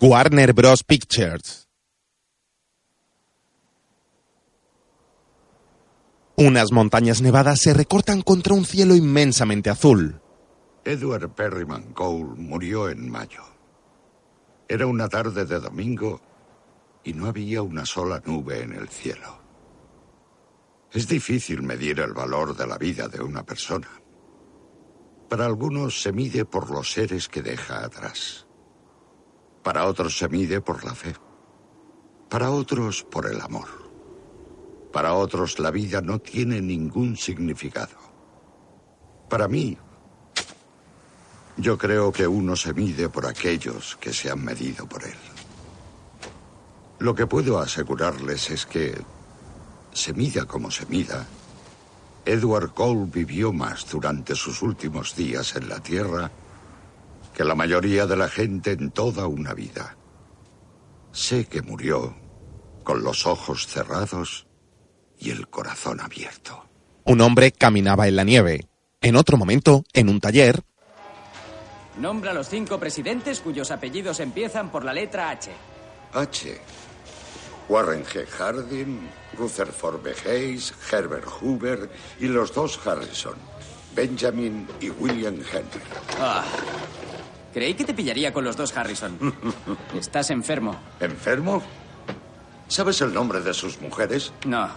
Warner Bros. Pictures. Unas montañas nevadas se recortan contra un cielo inmensamente azul. Edward Perryman Cole murió en mayo. Era una tarde de domingo y no había una sola nube en el cielo. Es difícil medir el valor de la vida de una persona. Para algunos se mide por los seres que deja atrás. Para otros se mide por la fe. Para otros por el amor. Para otros la vida no tiene ningún significado. Para mí, yo creo que uno se mide por aquellos que se han medido por él. Lo que puedo asegurarles es que, se mida como se mida, Edward Cole vivió más durante sus últimos días en la Tierra que la mayoría de la gente en toda una vida. Sé que murió con los ojos cerrados y el corazón abierto. Un hombre caminaba en la nieve. En otro momento, en un taller, Nombra a los cinco presidentes cuyos apellidos empiezan por la letra H. H. Warren G. Harding, Rutherford B. Hayes, Herbert Hoover y los dos Harrison, Benjamin y William Henry. Ah, creí que te pillaría con los dos Harrison. Estás enfermo. ¿Enfermo? ¿Sabes el nombre de sus mujeres? No.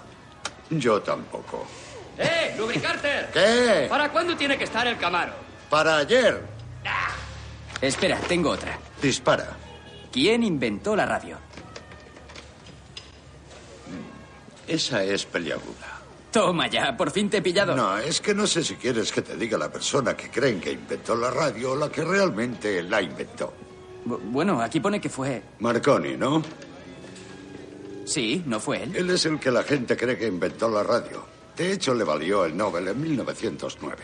Yo tampoco. ¡Eh, lubricarter! ¿Qué? ¿Para cuándo tiene que estar el Camaro? Para ayer. Espera, tengo otra. Dispara. ¿Quién inventó la radio? Esa es peliaguda. Toma ya, por fin te he pillado. No, es que no sé si quieres que te diga la persona que creen que inventó la radio o la que realmente la inventó. Bu- bueno, aquí pone que fue. Marconi, ¿no? Sí, no fue él. Él es el que la gente cree que inventó la radio. De hecho, le valió el Nobel en 1909.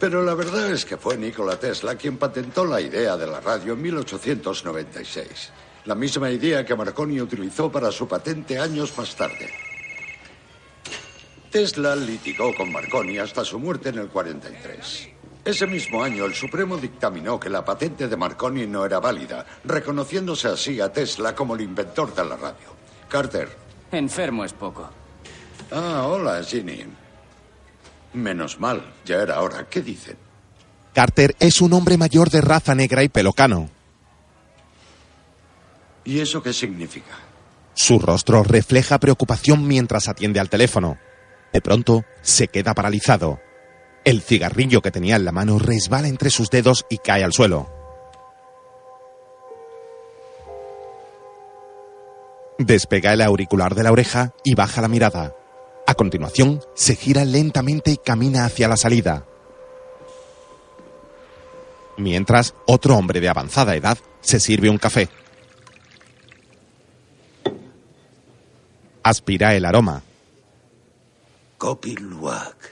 Pero la verdad es que fue Nikola Tesla quien patentó la idea de la radio en 1896. La misma idea que Marconi utilizó para su patente años más tarde. Tesla litigó con Marconi hasta su muerte en el 43. Ese mismo año, el Supremo dictaminó que la patente de Marconi no era válida, reconociéndose así a Tesla como el inventor de la radio. Carter. Enfermo es poco. Ah, hola, Ginny. Menos mal, ya era hora. ¿Qué dicen? Carter es un hombre mayor de raza negra y pelocano. ¿Y eso qué significa? Su rostro refleja preocupación mientras atiende al teléfono. De pronto, se queda paralizado. El cigarrillo que tenía en la mano resbala entre sus dedos y cae al suelo. Despega el auricular de la oreja y baja la mirada. A continuación, se gira lentamente y camina hacia la salida. Mientras, otro hombre de avanzada edad se sirve un café. Aspira el aroma. Kopi Luwak,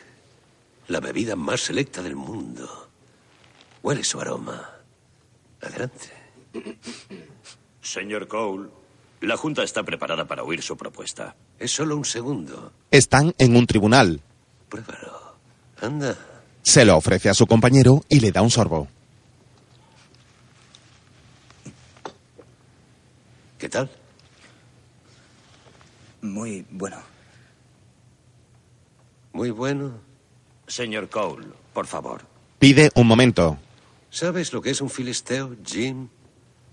la bebida más selecta del mundo. Huele su aroma. Adelante. Señor Cole, la Junta está preparada para oír su propuesta. Es solo un segundo. Están en un tribunal. Pruébalo. Anda. Se lo ofrece a su compañero y le da un sorbo. ¿Qué tal? Muy bueno. Muy bueno. Señor Cole, por favor. Pide un momento. ¿Sabes lo que es un filisteo, Jim?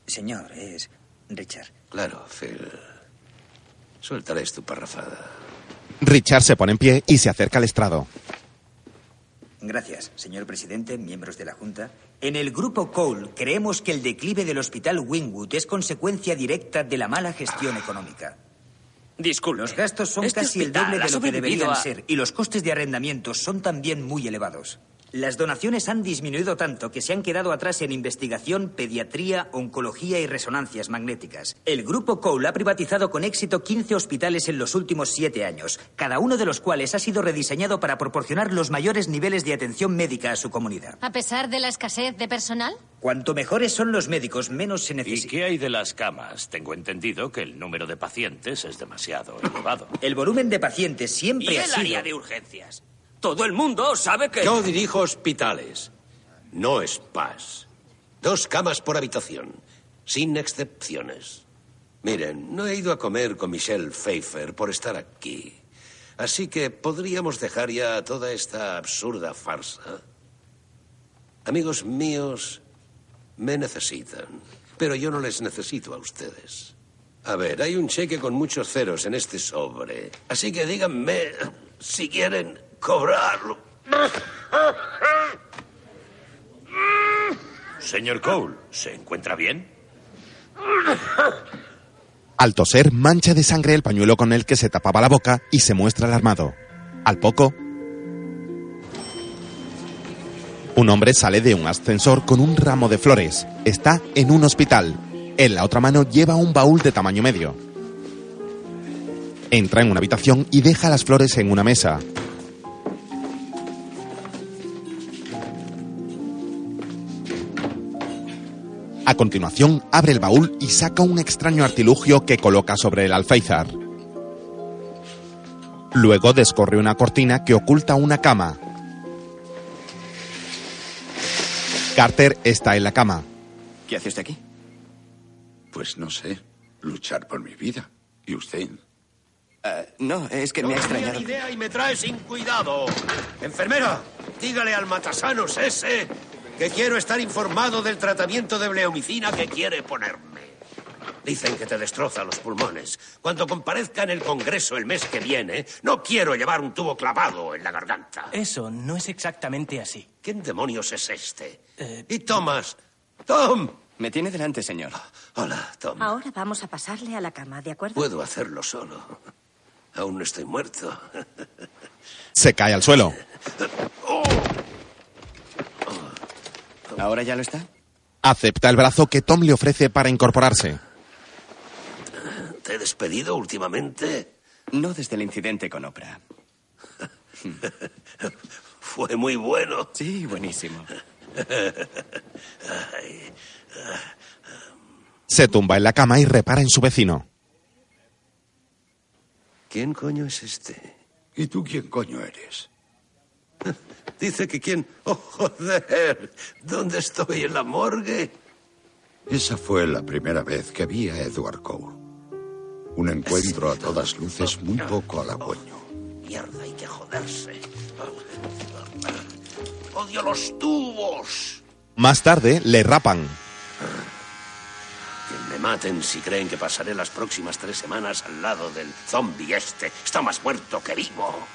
Señor, es Richard. Claro, Phil. Suéltales tu parrafada. Richard se pone en pie y se acerca al estrado. Gracias, señor presidente, miembros de la Junta. En el grupo Cole creemos que el declive del hospital Wingwood es consecuencia directa de la mala gestión económica. Disculpe. Los gastos son Este casi el doble de lo que deberían a- ser y los costes de arrendamiento son también muy elevados. Las donaciones han disminuido tanto que se han quedado atrás en investigación, pediatría, oncología y resonancias magnéticas. El grupo Cole ha privatizado con éxito 15 hospitales en los últimos siete años, cada uno de los cuales ha sido rediseñado para proporcionar los mayores niveles de atención médica a su comunidad. A pesar de la escasez de personal, Cuanto mejores son los médicos, menos se ¿Y necesita. qué hay de las camas? Tengo entendido que el número de pacientes es demasiado elevado. El volumen de pacientes ¿Y siempre ha el sido... área de urgencias? Todo el mundo sabe que... Yo dirijo hospitales, no spas. Dos camas por habitación. sin excepciones. Miren, no he ido a comer con Michelle Pfeiffer por estar aquí. Así que podríamos dejar ya toda esta absurda farsa. Amigos míos, me necesitan, pero yo no les necesito a ustedes. A ver, hay un cheque con muchos ceros en este sobre, así que díganme si quieren cobrarlo. Señor Cole, ¿se encuentra bien? Al toser, mancha de sangre el pañuelo con el que se tapaba la boca y se muestra alarmado. Al poco, un hombre sale de un ascensor con un ramo de flores. Está en un hospital. En la otra mano lleva un baúl de tamaño medio. Entra en una habitación y deja las flores en una mesa. A continuación, abre el baúl y saca un extraño artilugio que coloca sobre el alféizar. Luego descorre una cortina que oculta una cama. Carter está en la cama. ¿Qué hace usted aquí? Pues no sé, luchar por mi vida. ¿Y usted? Eh, no, es que me ha extrañado. idea y me trae sin cuidado. Enfermera, dígale al matasanos ese que quiero estar informado del tratamiento de bleomicina que quiere ponerme. Dicen que te destroza los pulmones. Cuando comparezca en el Congreso el mes que viene, no quiero llevar un tubo clavado en la garganta. Eso no es exactamente así. ¿Quién demonios es este? Eh, Y Thomas. Tom. Me tiene delante, señor. Hola, Tom. Ahora vamos a pasarle a la cama, ¿de acuerdo? Puedo hacerlo solo. Aún no estoy muerto. Se cae al suelo. ¿Ahora ya lo está? Acepta el brazo que Tom le ofrece para incorporarse. ¿Te he despedido últimamente? No desde el incidente con Oprah. Fue muy bueno. Sí, buenísimo. Se tumba en la cama y repara en su vecino. ¿Quién coño es este? ¿Y tú quién coño eres? Dice que quién... ¡Oh, joder! ¿Dónde estoy? ¿En la morgue? Esa fue la primera vez que vi a Edward Cole. Un encuentro a todas luces muy poco halagüeño. Mierda, hay que joderse. ¡Odio los tubos! Más tarde le rapan. Que me maten si creen que pasaré las próximas tres semanas al lado del zombie este. Está más muerto que vivo.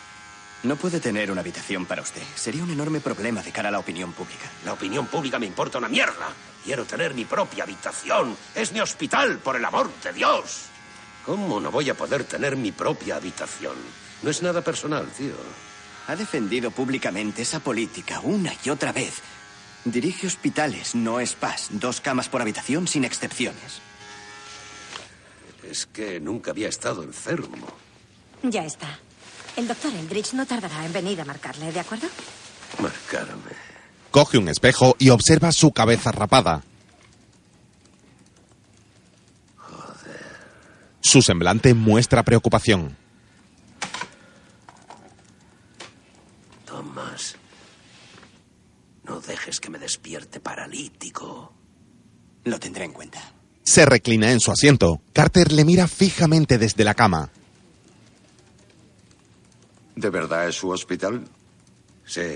No puede tener una habitación para usted. Sería un enorme problema de cara a la opinión pública. La opinión pública me importa una mierda. Quiero tener mi propia habitación. Es mi hospital, por el amor de Dios. ¿Cómo no voy a poder tener mi propia habitación? No es nada personal, tío. Ha defendido públicamente esa política una y otra vez. Dirige hospitales, no spas. Dos camas por habitación sin excepciones. Es que nunca había estado enfermo. Ya está. El doctor Eldridge no tardará en venir a marcarle, ¿de acuerdo? Marcarme. Coge un espejo y observa su cabeza rapada. Su semblante muestra preocupación. Tomás. No dejes que me despierte paralítico. Lo tendré en cuenta. Se reclina en su asiento. Carter le mira fijamente desde la cama. ¿De verdad es su hospital? Sí,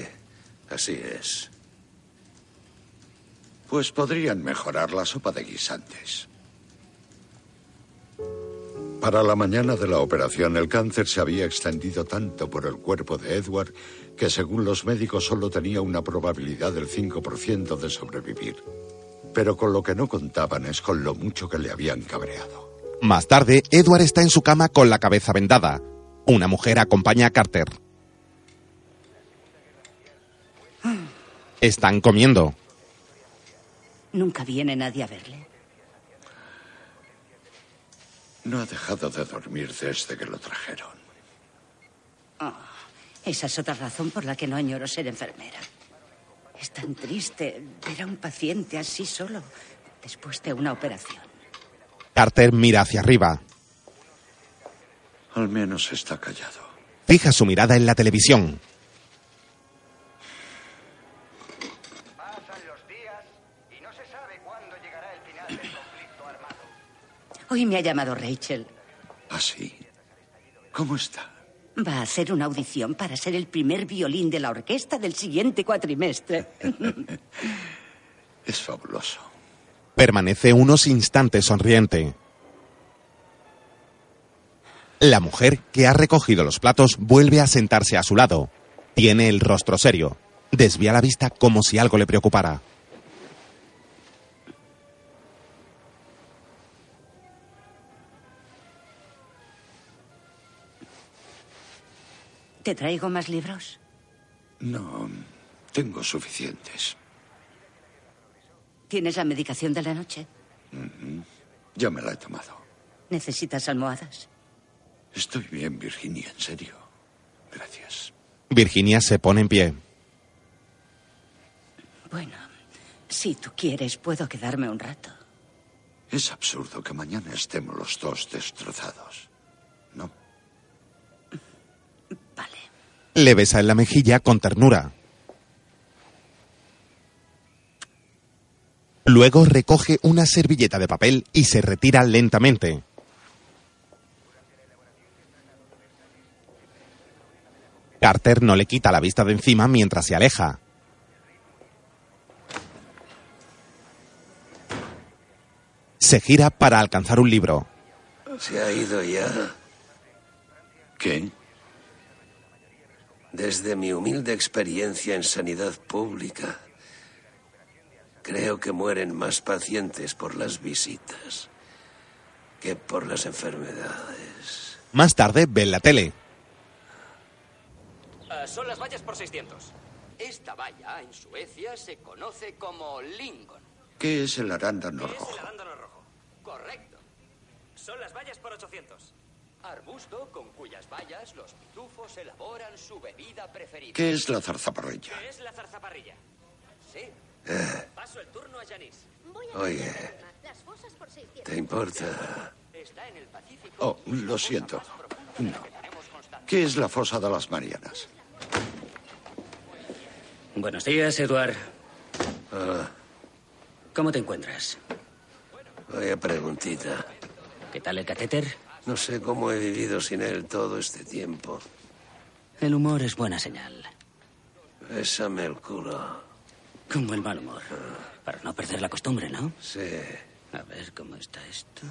así es. Pues podrían mejorar la sopa de guisantes. Para la mañana de la operación, el cáncer se había extendido tanto por el cuerpo de Edward que, según los médicos, solo tenía una probabilidad del 5% de sobrevivir. Pero con lo que no contaban es con lo mucho que le habían cabreado. Más tarde, Edward está en su cama con la cabeza vendada. Una mujer acompaña a Carter. Están comiendo. Nunca viene nadie a verle. No ha dejado de dormir desde que lo trajeron. Ah, esa es otra razón por la que no añoro ser enfermera. Es tan triste ver a un paciente así solo después de una operación. Carter mira hacia arriba. Al menos está callado. Fija su mirada en la televisión. Pasan los días y no se sabe cuándo llegará el final del conflicto. Hoy me ha llamado Rachel. ¿Ah, sí? ¿Cómo está? Va a hacer una audición para ser el primer violín de la orquesta del siguiente cuatrimestre. Es fabuloso. Permanece unos instantes sonriente. La mujer, que ha recogido los platos, vuelve a sentarse a su lado. Tiene el rostro serio. Desvía la vista como si algo le preocupara. ¿Te traigo más libros? No, tengo suficientes. ¿Tienes la medicación de la noche? Ya me la he tomado. ¿Necesitas almohadas? Estoy bien, Virginia, en serio. Gracias. Virginia se pone en pie. Bueno, si tú quieres, puedo quedarme un rato. Es absurdo que mañana estemos los dos destrozados. ¿No? Le besa en la mejilla con ternura. Luego recoge una servilleta de papel y se retira lentamente. Carter no le quita la vista de encima mientras se aleja. Se gira para alcanzar un libro. ¿Se ha ido ya? ¿Qué? Desde mi humilde experiencia en sanidad pública, creo que mueren más pacientes por las visitas que por las enfermedades. Más tarde ve en la tele. Ah, son las vallas por 600. Esta valla en Suecia se conoce como lingon. ¿Qué es el arándano ¿Qué es rojo? el arándano rojo? Correcto. Son las vallas por 800. Arbusto con cuyas bayas los pitufos elaboran su bebida preferida. ¿Qué es la zarzaparrilla? ¿Qué es la zarzaparrilla? Sí. Eh, Paso el turno a Yanis. oye, ¿te importa? Está en el Pacífico. Oh, lo siento. No. ¿Qué es la fosa de las Marianas? Buenos días, Eduard. Ah, ¿Cómo te encuentras? vaya preguntita. ¿Qué tal el catéter? No sé cómo he vivido sin él todo este tiempo. El humor es buena señal. Bésame el culo. Como el mal humor. Para no perder la costumbre, ¿no? Sí. A ver cómo está esto.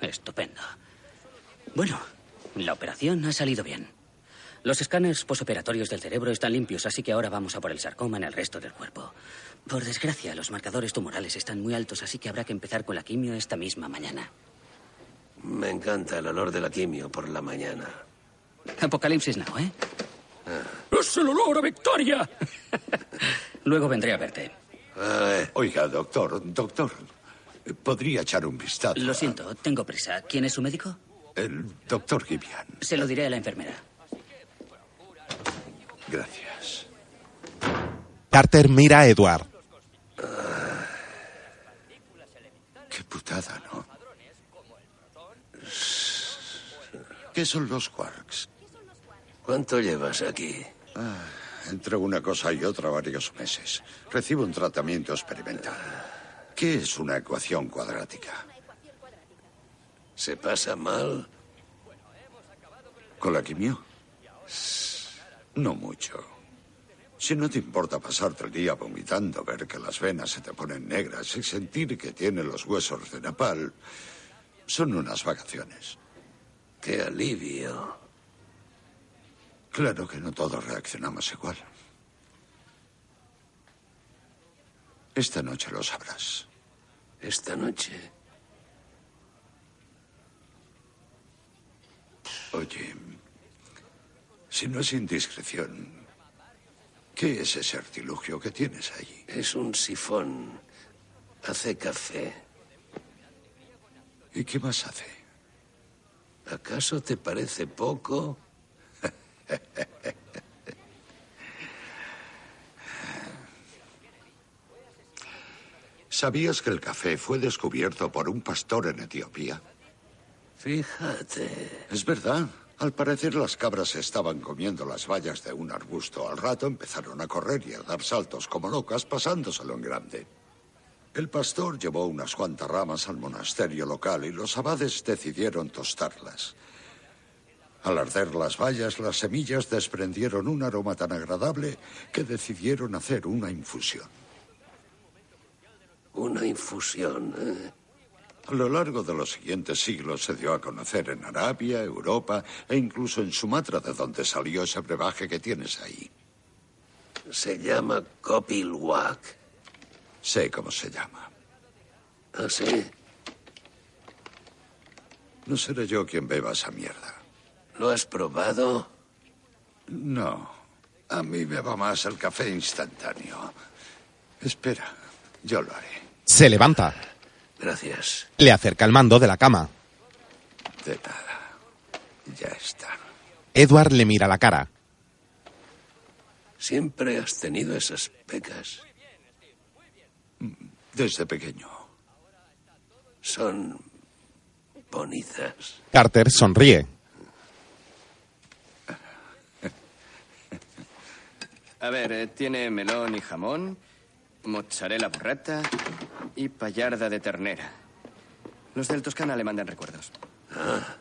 Estupendo. Bueno, la operación ha salido bien. Los escáneres posoperatorios del cerebro están limpios, así que ahora vamos a por el sarcoma en el resto del cuerpo. Por desgracia, los marcadores tumorales están muy altos, así que habrá que empezar con la quimio esta misma mañana. Me encanta el olor de la quimio por la mañana. Apocalipsis now, ¿eh? ¡Es el olor a victoria! Luego vendré a verte. Oiga, doctor, doctor, ¿podría echar un vistazo? Lo siento, tengo prisa. ¿Quién es su médico? El doctor Gibian. Se lo diré a la enfermera. Gracias. Carter mira a Edward. Qué putada, ¿no? ¿Qué son los quarks? ¿Cuánto llevas aquí? Ah, entre una cosa y otra varios meses. Recibo un tratamiento experimental. ¿Qué es una ecuación cuadrática? ¿Se pasa mal? ¿Con la quimio? No mucho. Si no te importa pasarte el día vomitando, ver que las venas se te ponen negras y sentir que tienes los huesos de Nepal, son unas vacaciones. ¡Qué alivio! Claro que no todos reaccionamos igual. Esta noche lo sabrás. Esta noche. Oye, si no es indiscreción, ¿qué es ese artilugio que tienes allí? Es un sifón. Hace café. ¿Y qué más hace? ¿Acaso te parece poco? ¿Sabías que el café fue descubierto por un pastor en Etiopía? Fíjate. Es verdad. Al parecer las cabras estaban comiendo las bayas de un arbusto. Al rato empezaron a correr y a dar saltos como locas, pasándoselo en grande. El pastor llevó unas cuantas ramas al monasterio local y los abades decidieron tostarlas. Al arder las bayas, las semillas desprendieron un aroma tan agradable que decidieron hacer una infusión. Una infusión. ¿eh? A lo largo de los siguientes siglos se dio a conocer en Arabia, Europa e incluso en Sumatra, de donde salió ese brebaje que tienes ahí. Se llama Copilwak. Sé cómo se llama. ¿Ah, sí? No seré yo quien beba esa mierda. ¿Lo has probado? No. A mí me va más el café instantáneo. Espera, yo lo haré. Se levanta. Gracias. Le acerca el mando de la cama. De nada. Ya está. Edward le mira la cara. Siempre has tenido esas pecas. Desde pequeño. Son bonitas. Carter sonríe. A ver, eh, tiene melón y jamón, mozzarella burrata y payarda de ternera. Los del Toscana le mandan recuerdos. Ah.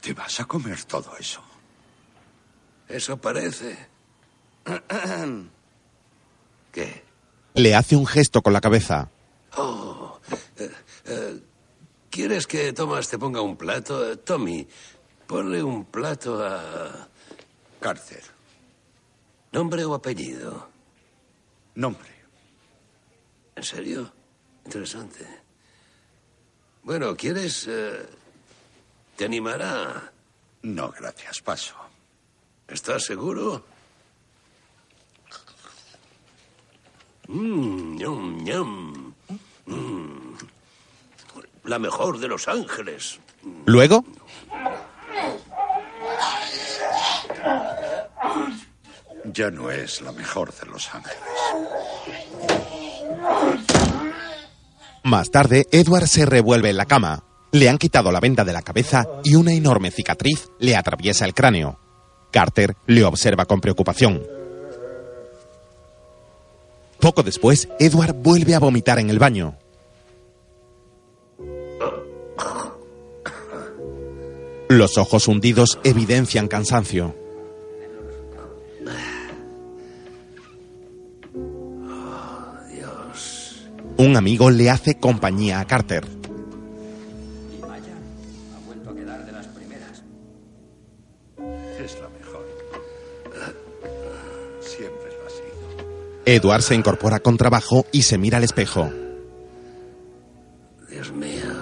¿Te vas a comer todo eso? Eso parece. Le hace un gesto con la cabeza. Oh, eh, eh, ¿Quieres que Thomas te ponga un plato? Eh, Tommy, ponle un plato a... Cárcel. ¿Nombre o apellido? Nombre. ¿En serio? Interesante. Bueno, ¿quieres... eh, ¿Te animará? No, gracias, paso. ¿Estás seguro? Mmm, ñam, ñam. Mm. La mejor de Los Ángeles. Luego, Ya no es la mejor de Los Ángeles. más tarde, Edward se revuelve en la cama. Le han quitado la venda de la cabeza y una enorme cicatriz le atraviesa el cráneo. Carter le observa con preocupación. Poco después, Edward vuelve a vomitar en el baño. Los ojos hundidos evidencian cansancio. Un amigo le hace compañía a Carter. Sido. Edward se incorpora con trabajo y se mira al espejo. Dios mío.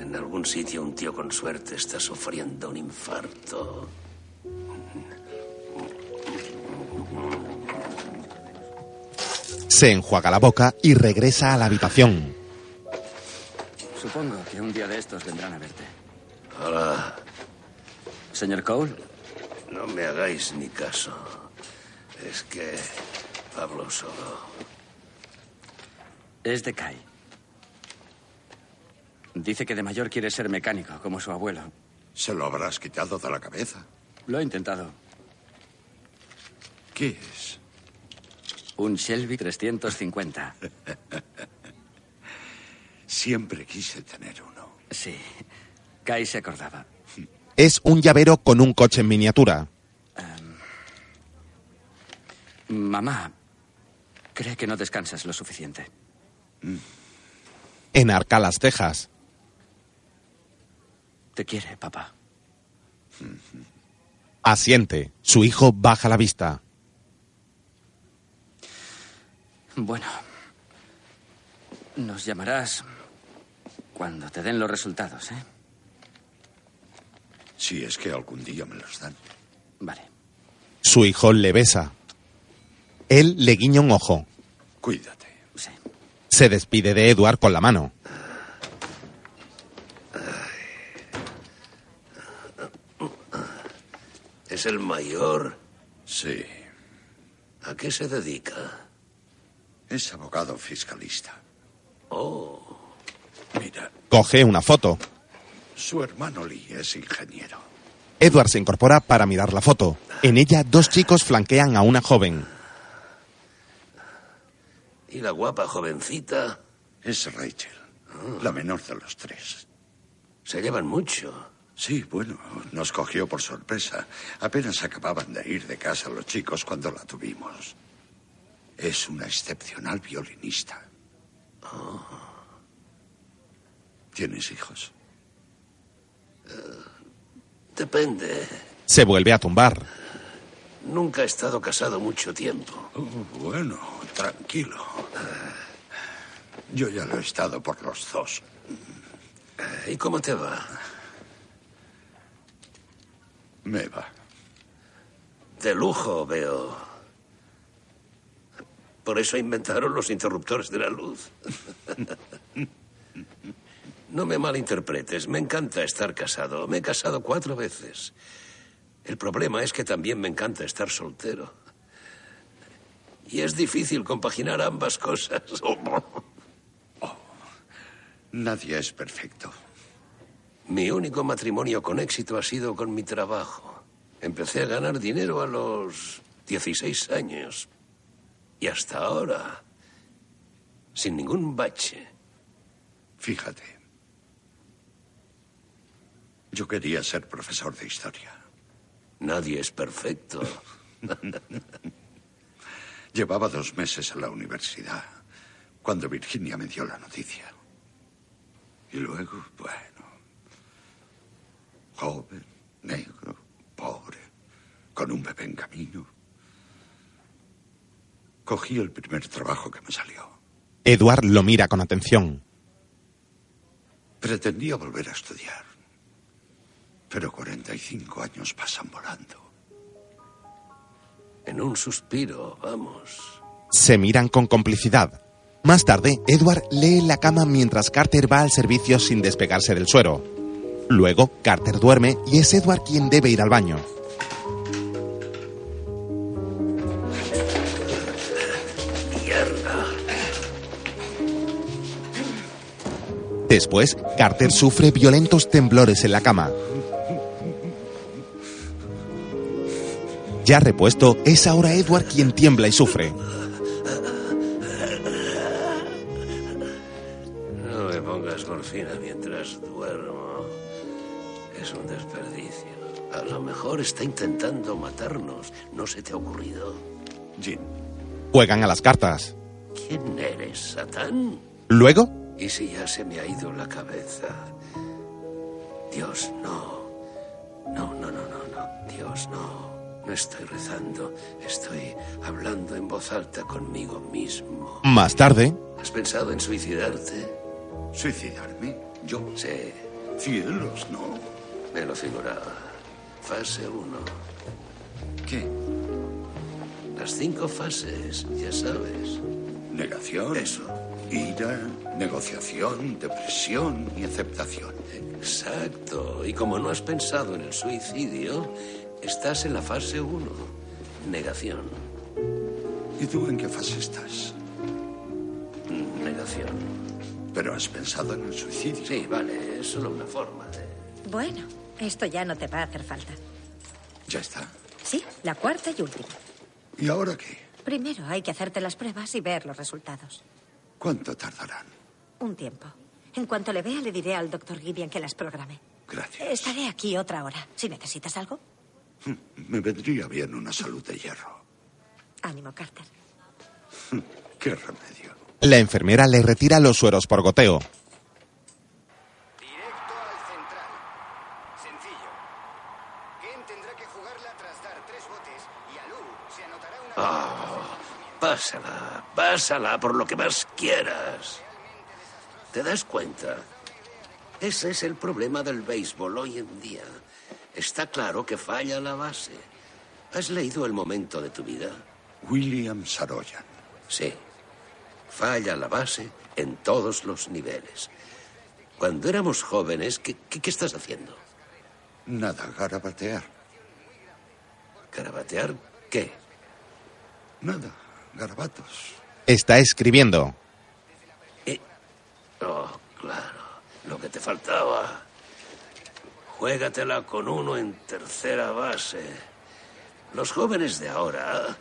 En algún sitio un tío con suerte está sufriendo un infarto. Se enjuaga la boca y regresa a la habitación. Supongo que un día de estos vendrán a verte. Hola. Señor Cole, No me hagáis ni caso. Es que hablo solo. es de Kai. Dice que de mayor quiere ser mecánico, como su abuelo. ¿Se lo habrás quitado de la cabeza? Lo he intentado. ¿Qué es? Un Shelby 350. Siempre quise tener uno. Sí. Kai se acordaba. Es un llavero con un coche en miniatura. Mamá cree que no descansas lo suficiente. Enarca las cejas. Te quiere, papá. Asiente. Su hijo baja la vista. Bueno. Nos llamarás cuando te den los resultados, ¿eh? Si es que algún día me los dan. Vale. Su hijo le besa. Él le guiña un ojo. Cuídate. Sí. Se despide de Edward con la mano. ¿Es el mayor? Sí. ¿A qué se dedica? Es abogado fiscalista. Oh, Mira, Coge una foto. su hermano Lee es ingeniero. Edward se incorpora para mirar la foto. En ella, dos chicos flanquean a una joven. ¿Y la guapa jovencita? Es Rachel, la menor de los tres. Se llevan mucho. Sí, bueno, nos cogió por sorpresa. Apenas acababan de ir de casa los chicos cuando la tuvimos. Es una excepcional violinista. ¿Tienes hijos? Depende. Se vuelve a tumbar. Nunca he estado casado mucho tiempo. Oh, bueno, tranquilo. Yo ya lo he estado por los dos. ¿Y cómo te va? Me va. De lujo, veo. Por eso inventaron los interruptores de la luz. No me malinterpretes, me encanta estar casado. Me he casado cuatro veces. El problema es que también me encanta estar soltero. Y es difícil compaginar ambas cosas. Nadie es perfecto. Mi único matrimonio con éxito ha sido con mi trabajo. Empecé a ganar dinero a los 16 años. Y hasta ahora, sin ningún bache. Fíjate. Yo quería ser profesor de historia. Nadie es perfecto. Llevaba dos meses en la universidad cuando Virginia me dio la noticia. Y luego, bueno, joven, negro, pobre, con un bebé en camino. Cogí el primer trabajo que me salió. Edward lo mira con atención. Pretendía volver a estudiar. Pero 45 años pasan volando. En un suspiro, vamos. Se miran con complicidad. Más tarde, Edward lee en la cama mientras Carter va al servicio sin despegarse del suero. Luego, Carter duerme y es Edward quien debe ir al baño. Mierda. Después, Carter sufre violentos temblores en la cama. Ya repuesto, es ahora Edward quien tiembla y sufre. No me pongas morfina mientras duermo. Es un desperdicio. A lo mejor está intentando matarnos. ¿No se te ha ocurrido? Jim. Juegan a las cartas. ¿Quién eres, Satán? Luego, ¿Y si ya se me ha ido la cabeza? Dios, no. No, no, no, no, no. Dios, no. No estoy rezando. Estoy hablando en voz alta conmigo mismo. más tarde, ¿Has pensado en suicidarte? ¿Suicidarme? ¿Yo? Sí, Cielos, no. me lo figuraba. Fase 1. ¿Qué? Las cinco fases, ya sabes. Negación. Eso. Ira, negociación, depresión y aceptación. Exacto. Y como no has pensado en el suicidio, estás en la fase 1. Negación. ¿Y tú en qué fase estás? Negación. Pero has pensado en el suicidio. Sí, vale, es solo una forma de... Bueno, esto ya no te va a hacer falta. Ya está. Sí, la cuarta y última. ¿Y ahora qué? Primero hay que hacerte las pruebas y ver los resultados. ¿Cuánto tardarán? Un tiempo. En cuanto le vea, le diré al doctor Gideon que las programe. Gracias. Estaré aquí otra hora. Si necesitas algo, Me vendría bien una salud de hierro. ánimo, Carter. ¿Qué remedio? la enfermera le retira los sueros por goteo. Directo al central. Sencillo. Ken tendrá que jugarla tras dar tres botes y Alu se anotará una... Oh, pásala, pásala por lo que más quieras. ¿Te das cuenta? Ese es el problema del béisbol hoy en día. Está claro que falla la base. ¿Has leído el momento de tu vida? William Saroyan. Sí. Falla la base en todos los niveles. Cuando éramos jóvenes, ¿qué, qué- qué estás haciendo? Nada, garabatear. ¿Carabatear qué? Nada, garabatos. Está escribiendo. Oh, claro, lo que te faltaba. Juégatela con uno en tercera base. Los jóvenes de ahora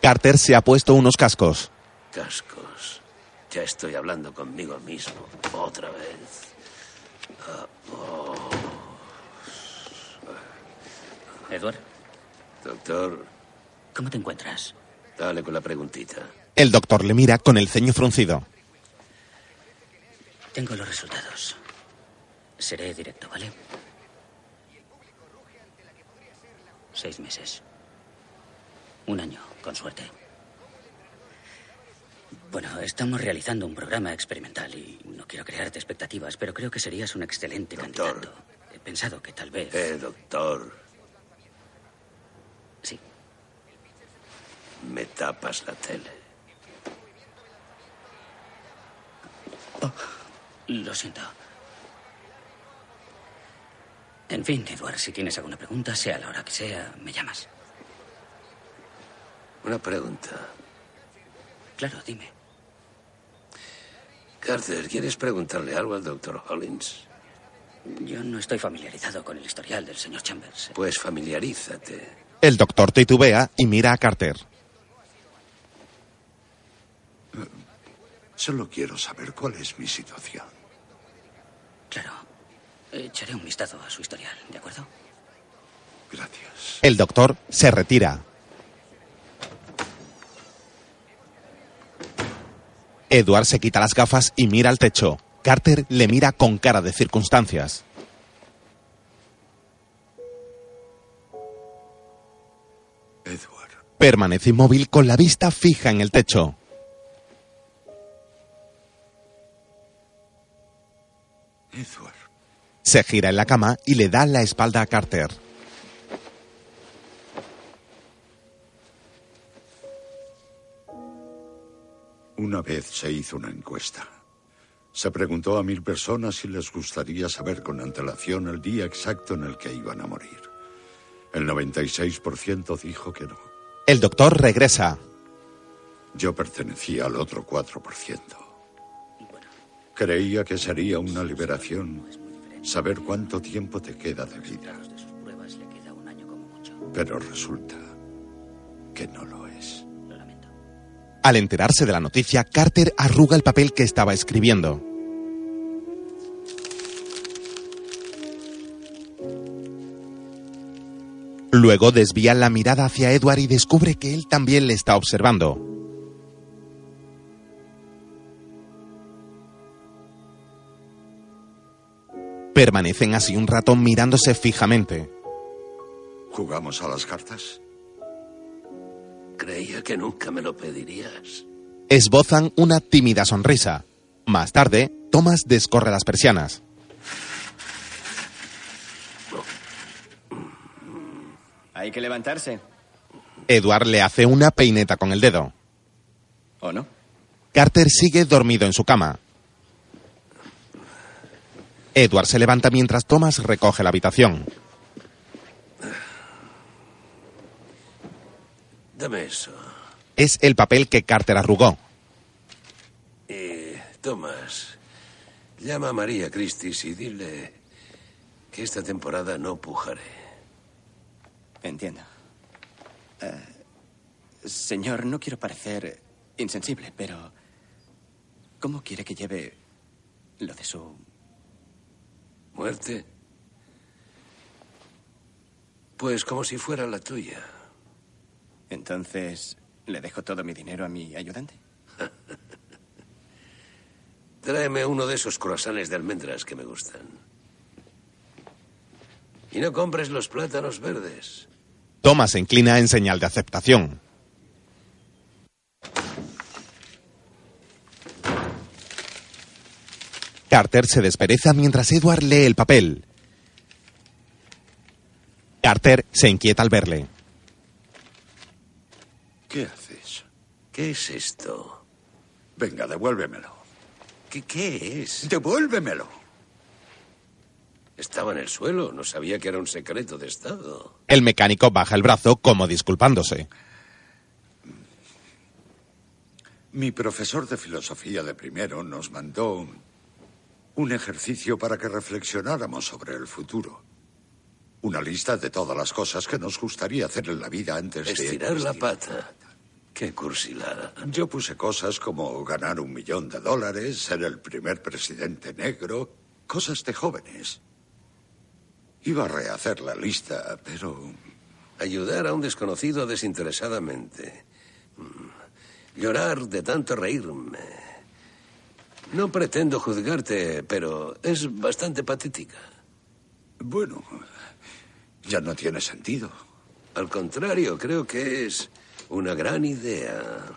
Carter se ha puesto unos cascos. cascos. Ya estoy hablando conmigo mismo. Otra vez. Ah, oh. Edward, Doctor, ¿cómo te encuentras? dale con la preguntita. El doctor le mira con el ceño fruncido. Tengo los resultados. Seré directo, ¿vale? Seis meses. Un año, con suerte. Bueno, estamos realizando un programa experimental y no quiero crearte expectativas, pero creo que serías un excelente candidato. He pensado que tal vez... Eh, doctor. Sí. Me tapas la tele. Lo siento. En fin, Edward, si tienes alguna pregunta, sea la hora que sea, me llamas. Una pregunta. Claro, dime. Carter, ¿quieres preguntarle algo al doctor Hollins? Yo no estoy familiarizado con el historial del señor Chambers. Pues familiarízate. El doctor titubea y mira a Carter. Solo quiero saber cuál es mi situación. Claro. Echaré un vistazo a su historial, ¿de acuerdo? Gracias. El doctor se retira. Edward se quita las gafas y mira al techo. Carter le mira con cara de circunstancias. Edward. Permanece inmóvil con la vista fija en el techo. Edward. Se gira en la cama y le da la espalda a Carter. Una vez se hizo una encuesta. Se preguntó a mil personas si les gustaría saber con antelación el día exacto en el que iban a morir. El 96% dijo que no. El doctor regresa. Yo pertenecía al otro 4%. Creía que sería una liberación saber cuánto tiempo te queda de vida. Pero resulta que no lo es. Al enterarse de la noticia, Carter arruga el papel que estaba escribiendo. Luego desvía la mirada hacia Edward y descubre que él también le está observando. Permanecen así un rato mirándose fijamente. ¿Jugamos a las cartas? Creía que nunca me lo pedirías. Esbozan una tímida sonrisa. Más tarde, Thomas descorre las persianas. Hay que levantarse. Edward le hace una peineta con el dedo. ¿O no? Carter sigue dormido en su cama. Edward se levanta mientras Thomas recoge la habitación. Dame eso. Es el papel que Carter arrugó. Y, Thomas, llama a María Christis y dile que esta temporada no pujaré. Entiendo. Eh, señor, no quiero parecer insensible, pero ¿cómo quiere que lleve lo de su ¿Muerte? Pues como si fuera la tuya. Entonces, ¿le dejo todo mi dinero a mi ayudante? Tráeme uno de esos croissants de almendras que me gustan. Y no compres los plátanos verdes. Thomas se inclina en señal de aceptación. Carter se despereza mientras Edward lee el papel. Carter se inquieta al verle. ¿Qué haces? ¿Qué es esto? Venga, devuélvemelo. ¿Qué, qué es? Devuélvemelo. Estaba en el suelo. No sabía que era un secreto de Estado. El mecánico baja el brazo como disculpándose. Mi profesor de filosofía de primero nos mandó un, ejercicio para que reflexionáramos sobre el futuro. Una lista de todas las cosas que nos gustaría hacer en la vida antes de... Estirar la pata. Qué cursilada. Yo puse cosas como ganar un millón de dólares, ser el primer presidente negro, cosas de jóvenes. Iba a rehacer la lista, pero... Ayudar a un desconocido desinteresadamente. Mm. Llorar de tanto reírme. No pretendo juzgarte, pero es bastante patética. Bueno, ya no tiene sentido. Al contrario, creo que es una gran idea.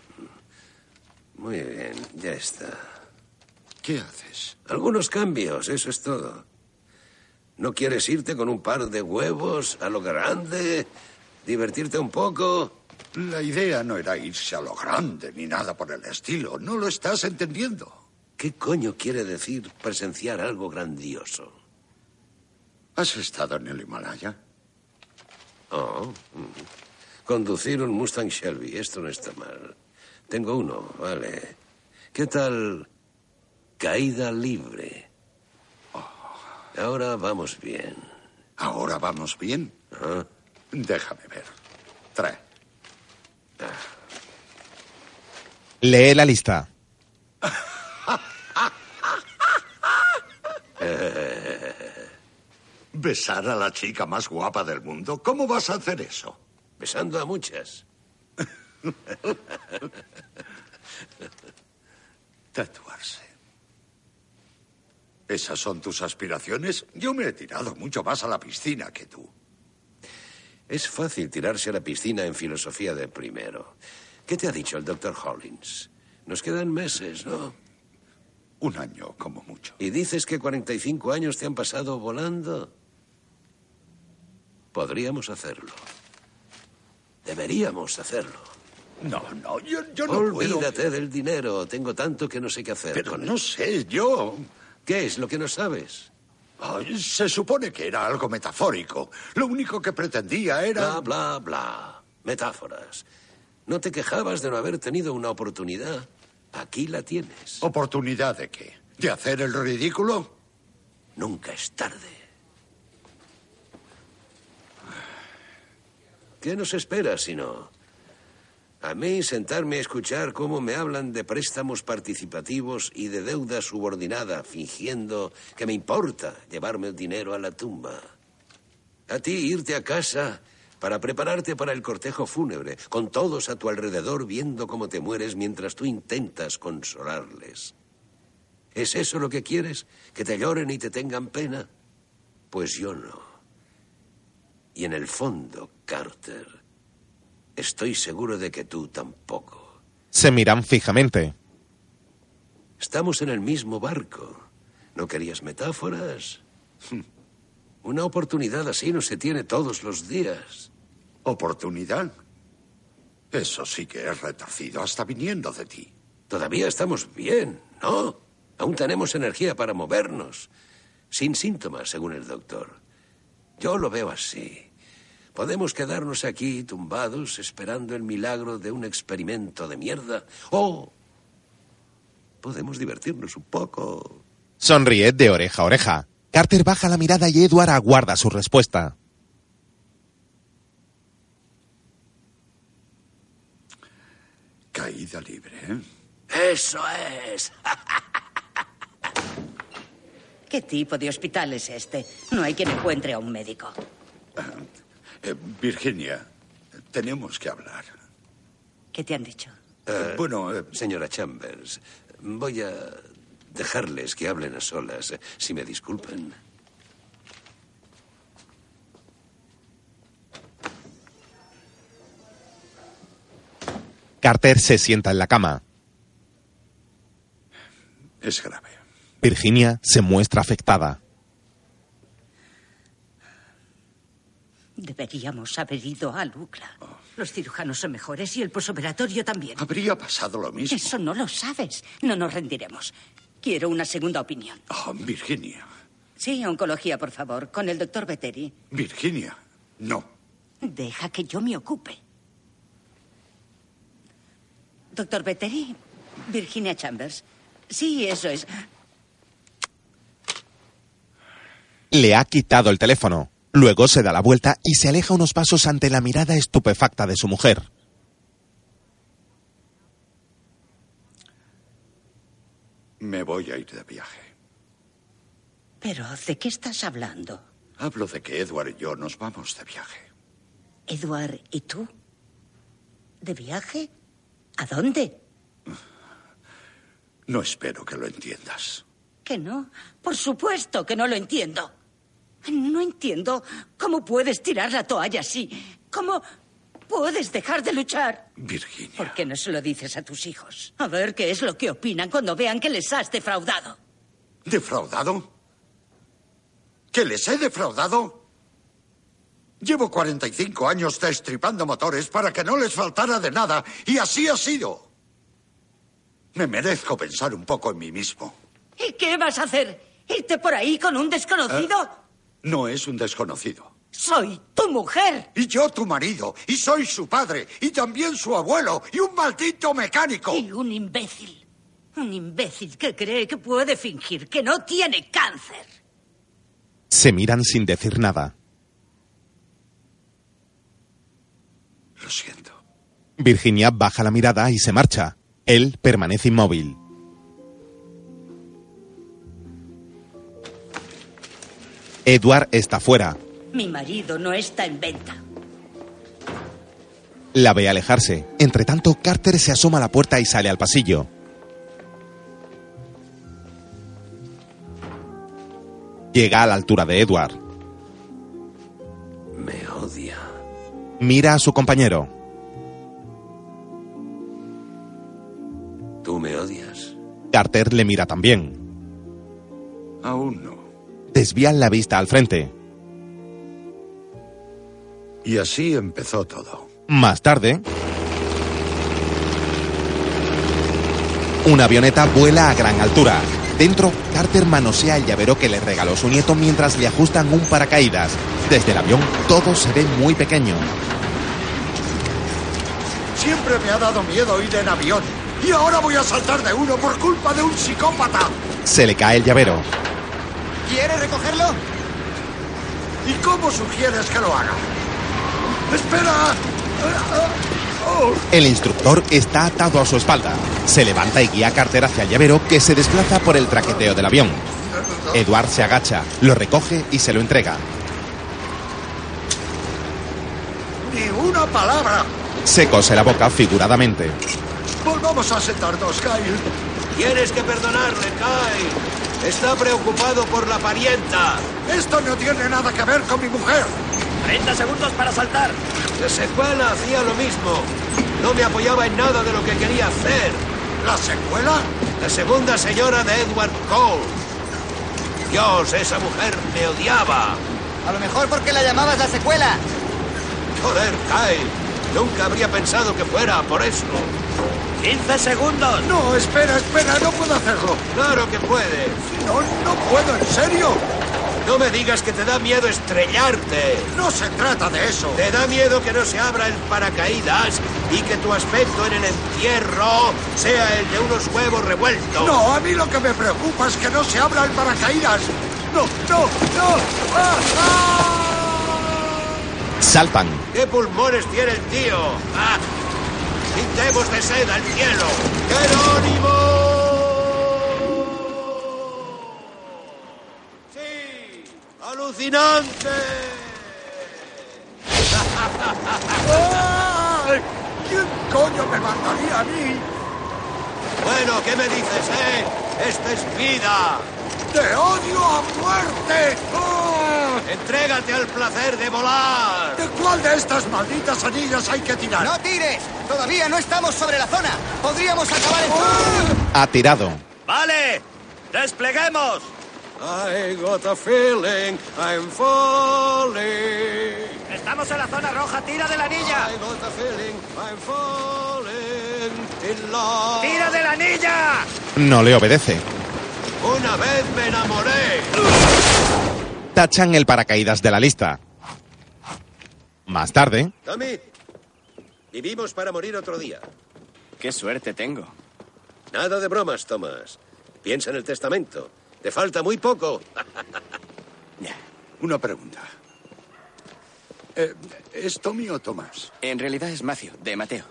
Muy bien, ya está. ¿Qué haces? Algunos cambios, eso es todo. ¿No quieres irte con un par de huevos a lo grande? ¿Divertirte un poco? La idea no era irse a lo grande ni nada por el estilo. No lo estás entendiendo. ¿Qué coño quiere decir presenciar algo grandioso? ¿Has estado en el Himalaya? Oh. mm. Conducir un Mustang Shelby, esto no está mal. Tengo uno, vale. ¿Qué tal caída libre? Ahora vamos bien. ¿Ahora vamos bien? Ah, Déjame ver. Trae. Lee la lista. ¿Besar a la chica más guapa del mundo? ¿Cómo vas a hacer eso? besando a muchas. Tatuarse. ¿Esas son tus aspiraciones? Yo me he tirado mucho más a la piscina que tú. Es fácil tirarse a la piscina en filosofía de primero. ¿Qué te ha dicho el doctor Hollins? Nos quedan meses, ¿no? Un año, como mucho. ¿Y dices que 45 años te han pasado volando? Podríamos hacerlo. Deberíamos hacerlo. No, no, yo, yo no puedo. Olvídate del dinero. Tengo tanto que no sé qué hacer Pero con no él. sé, yo... ¿Qué es lo que no sabes? Ay, se supone que era algo metafórico. Lo único que pretendía era... Bla, bla, bla. Metáforas. ¿No te quejabas de no haber tenido una oportunidad? Aquí la tienes. ¿Oportunidad de qué? ¿De hacer el ridículo? Nunca es tarde. ¿Qué nos espera si no? A mí sentarme a escuchar cómo me hablan de préstamos participativos y de deuda subordinada, fingiendo que me importa llevarme el dinero a la tumba. A ti irte a casa para prepararte para el cortejo fúnebre, con todos a tu alrededor viendo cómo te mueres mientras tú intentas consolarles. ¿Es eso lo que quieres? ¿Que te lloren y te tengan pena? Pues yo no. Y en el fondo, Carter, estoy seguro de que tú tampoco. Se miran fijamente. Estamos en el mismo barco. ¿No querías metáforas? Una oportunidad así no se tiene todos los días. ¿Oportunidad? Eso sí que es retorcido, hasta viniendo de ti. Todavía estamos bien, ¿no? Aún tenemos energía para movernos. Sin síntomas, según el doctor. Yo lo veo así. Podemos quedarnos aquí tumbados esperando el milagro de un experimento de mierda. O podemos divertirnos un poco. Sonríe de oreja a oreja. Carter baja la mirada y Edward aguarda su respuesta. Caída libre, ¿eh? Eso es. ¿Qué tipo de hospital es este? No hay quien encuentre a un médico. Eh, Virginia, tenemos que hablar. ¿Qué te han dicho? Eh, bueno, eh, señora Chambers, voy a dejarles que hablen a solas, si me disculpan. Carter se sienta en la cama. Es grave. Virginia se muestra afectada. Deberíamos haber ido a Lucla. Los cirujanos son mejores y el posoperatorio también. Habría pasado lo mismo. Eso no lo sabes. No nos rendiremos. Quiero una segunda opinión. Oh, Virginia. Sí, oncología, por favor, con el doctor Betteri. Virginia. No. Deja que yo me ocupe. Doctor Betteri, Virginia Chambers. Sí, eso es. Le ha quitado el teléfono. Luego se da la vuelta y se aleja unos pasos ante la mirada estupefacta de su mujer. Me voy a ir de viaje. Pero, ¿de qué estás hablando? Hablo de que Edward y yo nos vamos de viaje. ¿Edward y tú? ¿De viaje? ¿A dónde? No espero que lo entiendas. Que no. Por supuesto que no lo entiendo. No entiendo cómo puedes tirar la toalla así. ¿Cómo puedes dejar de luchar? Virginia. ¿Por qué no se lo dices a tus hijos? A ver qué es lo que opinan cuando vean que les has defraudado. ¿Defraudado? ¿Que les he defraudado? Llevo 45 años destripando motores para que no les faltara de nada, y así ha sido. Me merezco pensar un poco en mí mismo. ¿Y qué vas a hacer? ¿Irte por ahí con un desconocido? No es un desconocido. Soy tu mujer. Y yo tu marido. Y soy su padre. Y también su abuelo. Y un maldito mecánico. Y un imbécil. Un imbécil que cree que puede fingir que no tiene cáncer. Se miran sin decir nada. Lo siento. Virginia baja la mirada y se marcha. Él permanece inmóvil. Edward está fuera. Mi marido no está en venta. La ve alejarse. Entre tanto, Carter se asoma a la puerta y sale al pasillo. Llega a la altura de Edward. Mira a su compañero. ¿Tú me odias? Carter le mira también. Aún no. Desvían la vista al frente. Y así empezó todo. Más tarde, una avioneta vuela a gran altura. Dentro, Carter manosea el llavero que le regaló su nieto mientras le ajustan un paracaídas. Desde el avión todo se ve muy pequeño. Siempre me ha dado miedo ir en avión. Y ahora voy a saltar de uno por culpa de un psicópata. Se le cae el llavero. ¿Quieres recogerlo? ¿Y cómo sugieres que lo haga? ¡Espera! El instructor está atado a su espalda. Se levanta y guía a Carter hacia el llavero que se desplaza por el traqueteo del avión. Edward se agacha, lo recoge y se lo entrega. ¡Ni una palabra! Se cose la boca figuradamente. Volvamos a sentarnos, Kyle. Tienes que perdonarle, Kai. Está preocupado por la parienta. Esto no tiene nada que ver con mi mujer. 30 segundos para saltar. La secuela hacía lo mismo. No me apoyaba en nada de lo que quería hacer. ¿La secuela? La segunda señora de Edward Cole. Dios, esa mujer me odiaba. A lo mejor porque la llamabas la secuela. Joder, Kai. Nunca habría pensado que fuera por eso. 15 segundos. No, espera, espera, no puedo hacerlo. Claro que puedes. No, no puedo, en serio. No me digas que te da miedo estrellarte. No se trata de eso. Te da miedo que no se abra el paracaídas y que tu aspecto en el entierro sea el de unos huevos revueltos. No, a mí lo que me preocupa es que no se abra el paracaídas. No, no, no. ¡Ah, ah! Saltan. ¿Qué pulmones tiene el tío? ¡Ah! Pintemos de seda el cielo. ¡Jerónimo! ¡Alucinante! ¡Ay! ¿Quién coño me mandaría a mí? Bueno, ¿qué me dices, eh? Esta es vida. ¡Te odio a muerte! ¡Ah! Entrégate al placer de volar. ¿De cuál de estas malditas anillas hay que tirar? ¡No tires! Todavía no estamos sobre la zona. Podríamos acabar en... Ha tirado. ¡Vale! ¡Despleguemos! I got a feeling I'm falling. Estamos en la zona roja. ¡Tira de la anilla! I got a feeling I'm falling in love. ¡Tira de la anilla! No le obedece. Una vez me enamoré. Tachan el paracaídas de la lista. Más tarde, Tommy, vivimos para morir otro día. Qué suerte tengo. Nada de bromas, Thomas. Piensa en el testamento. Te falta muy poco. Una pregunta. Eh, ¿Es Tommy o Tomás? En realidad es Matthew, de Mateo.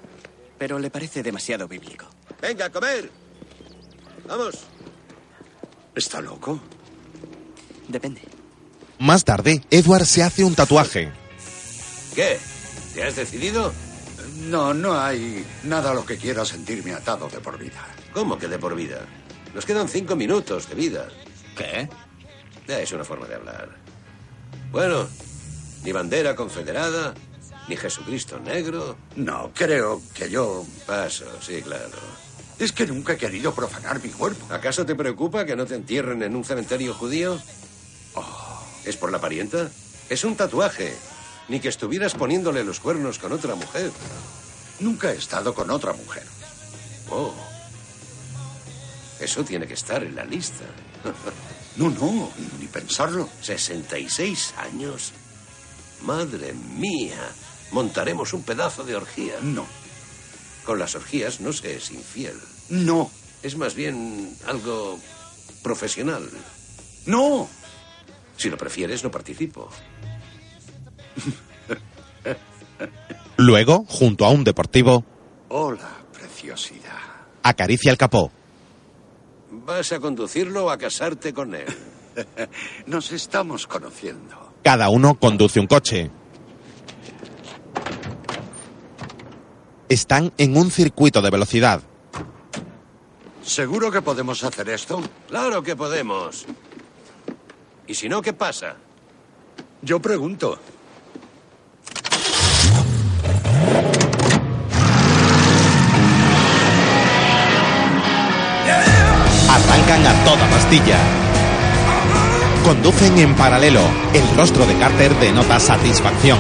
Pero le parece demasiado bíblico. Venga, a comer. Vamos. ¿Está loco? Depende. Más tarde, Edward se hace un tatuaje. ¿Qué? ¿Te has decidido? No, no hay nada a lo que quiera sentirme atado de por vida. ¿Cómo que de por vida? Nos quedan cinco minutos de vida. ¿Qué? Ya es una forma de hablar. Bueno, ni bandera confederada, ni Jesucristo negro. No, creo que yo... Paso, sí, claro. Es que nunca he querido profanar mi cuerpo. ¿Acaso te preocupa que no te entierren en un cementerio judío? Oh. ¿Es por la parienta? Es un tatuaje. Ni que estuvieras poniéndole los cuernos con otra mujer. Nunca he estado con otra mujer. Oh. Eso tiene que estar en la lista. No, no, ni pensarlo. 66 años. Madre mía. Montaremos un pedazo de orgía. No. Con las orgías no se es infiel. No. Es más bien algo profesional. No. Si lo prefieres, no participo. Luego, junto a un deportivo, Hola, preciosidad. acaricia el capó. ¿Vas a conducirlo o a casarte con él? Nos estamos conociendo. Cada uno conduce un coche. Están en un circuito de velocidad. ¿Seguro que podemos hacer esto? Claro que podemos. ¿Y si no, qué pasa? Yo pregunto. A toda pastilla. Conducen en paralelo. El rostro de Carter denota satisfacción.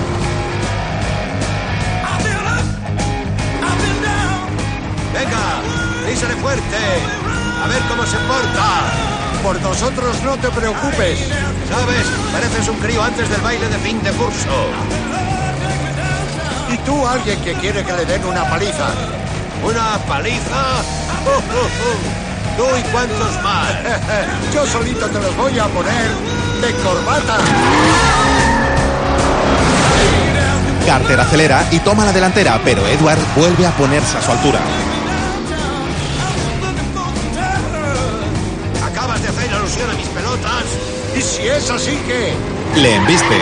Venga, dísele fuerte. A ver cómo se porta. Por nosotros no te preocupes. ¿Sabes? Pareces un crío antes del baile de fin de curso. ¿Y tú alguien que quiere que le den una paliza? ¿Una paliza? ¿Tú y cuántos más? Yo solito te los voy a poner de corbata. Carter acelera y toma la delantera, pero Edward vuelve a ponerse a su altura. ¿Acabas de hacer alusión a mis pelotas? ¿Y si es así que? Le embiste.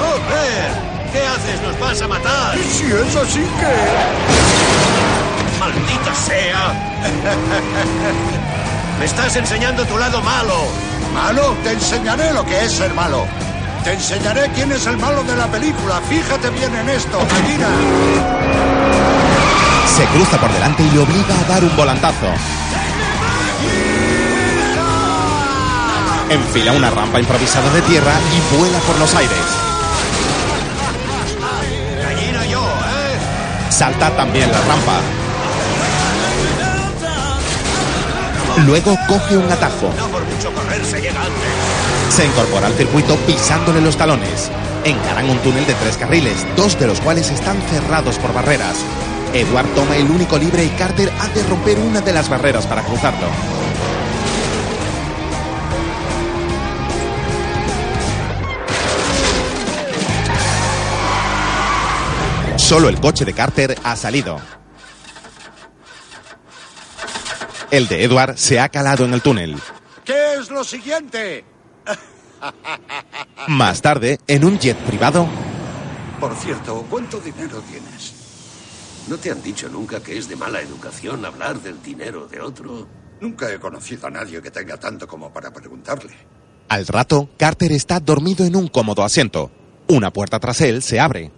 ¡Joder! ¿Qué haces? ¿Nos vas a matar? ¿Y si es así que? ¡Maldita sea! Me estás enseñando tu lado malo. ¿Malo? Te enseñaré lo que es ser malo. Te enseñaré quién es el malo de la película. Fíjate bien en esto, gallina. Se cruza por delante y le obliga a dar un volantazo. Enfila una rampa improvisada de tierra y vuela por los aires. Gallina yo, ¿eh? Salta también la rampa. Luego coge un atajo. No por mucho correr se llega antes. Se incorpora al circuito pisándole los talones. Encaran un túnel de tres carriles, dos de los cuales están cerrados por barreras. Edward toma el único libre y Carter ha de romper una de las barreras para cruzarlo. Solo el coche de Carter ha salido. El de Edward se ha calado en el túnel. ¿Qué es lo siguiente? Más tarde, en un jet privado, Por cierto, ¿cuánto dinero tienes? ¿No te han dicho nunca que es de mala educación hablar del dinero de otro? Nunca he conocido a nadie que tenga tanto como para preguntarle. al rato, Carter está dormido en un cómodo asiento. Una puerta tras él se abre.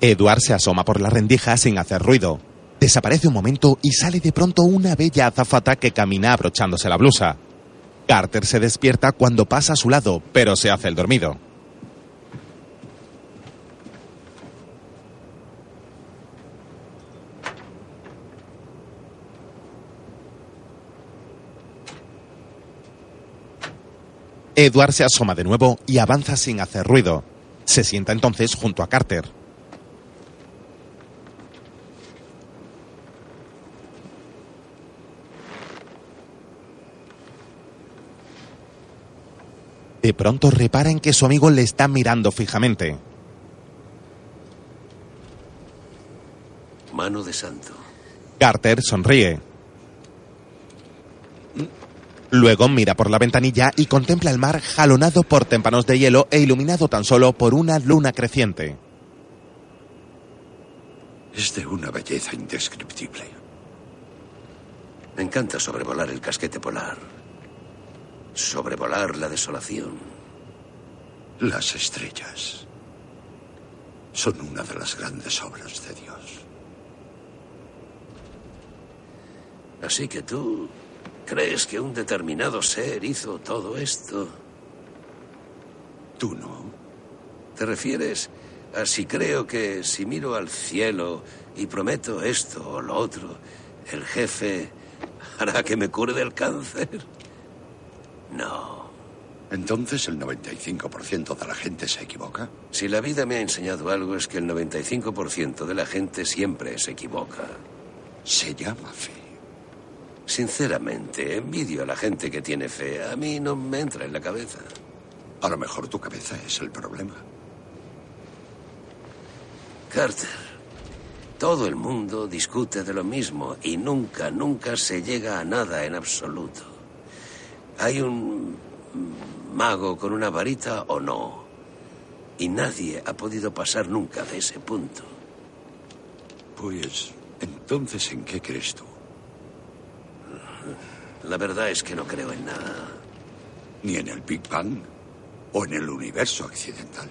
Edward se asoma por la rendija sin hacer ruido. Desaparece un momento y sale de pronto una bella azafata que camina abrochándose la blusa. Carter se despierta cuando pasa a su lado, pero se hace el dormido. Edward se asoma de nuevo y avanza sin hacer ruido. Se sienta entonces junto a Carter. De pronto repara en que su amigo le está mirando fijamente. mano de santo. Carter sonríe. Luego mira por la ventanilla y contempla el mar jalonado por témpanos de hielo e iluminado tan solo por una luna creciente. Es de una belleza indescriptible. Me encanta sobrevolar el casquete polar. Sobrevolar la desolación. Las estrellas son una de las grandes obras de Dios. Así que tú crees que un determinado ser hizo todo esto. Tú no. ¿Te refieres a si creo que si miro al cielo y prometo esto o lo otro, el jefe hará que me cure del cáncer? No. Entonces el 95% de la gente se equivoca. Si la vida me ha enseñado algo es que el 95% de la gente siempre se equivoca. Se llama fe. Sinceramente, envidio a la gente que tiene fe. A mí no me entra en la cabeza. A lo mejor tu cabeza es el problema. Carter, todo el mundo discute de lo mismo y nunca, nunca se llega a nada en absoluto. Hay un mago con una varita o no. Y nadie ha podido pasar nunca de ese punto. Pues, entonces, ¿en qué crees tú? La verdad es que no creo en nada. ¿Ni en el Big Bang? ¿O en el universo accidental?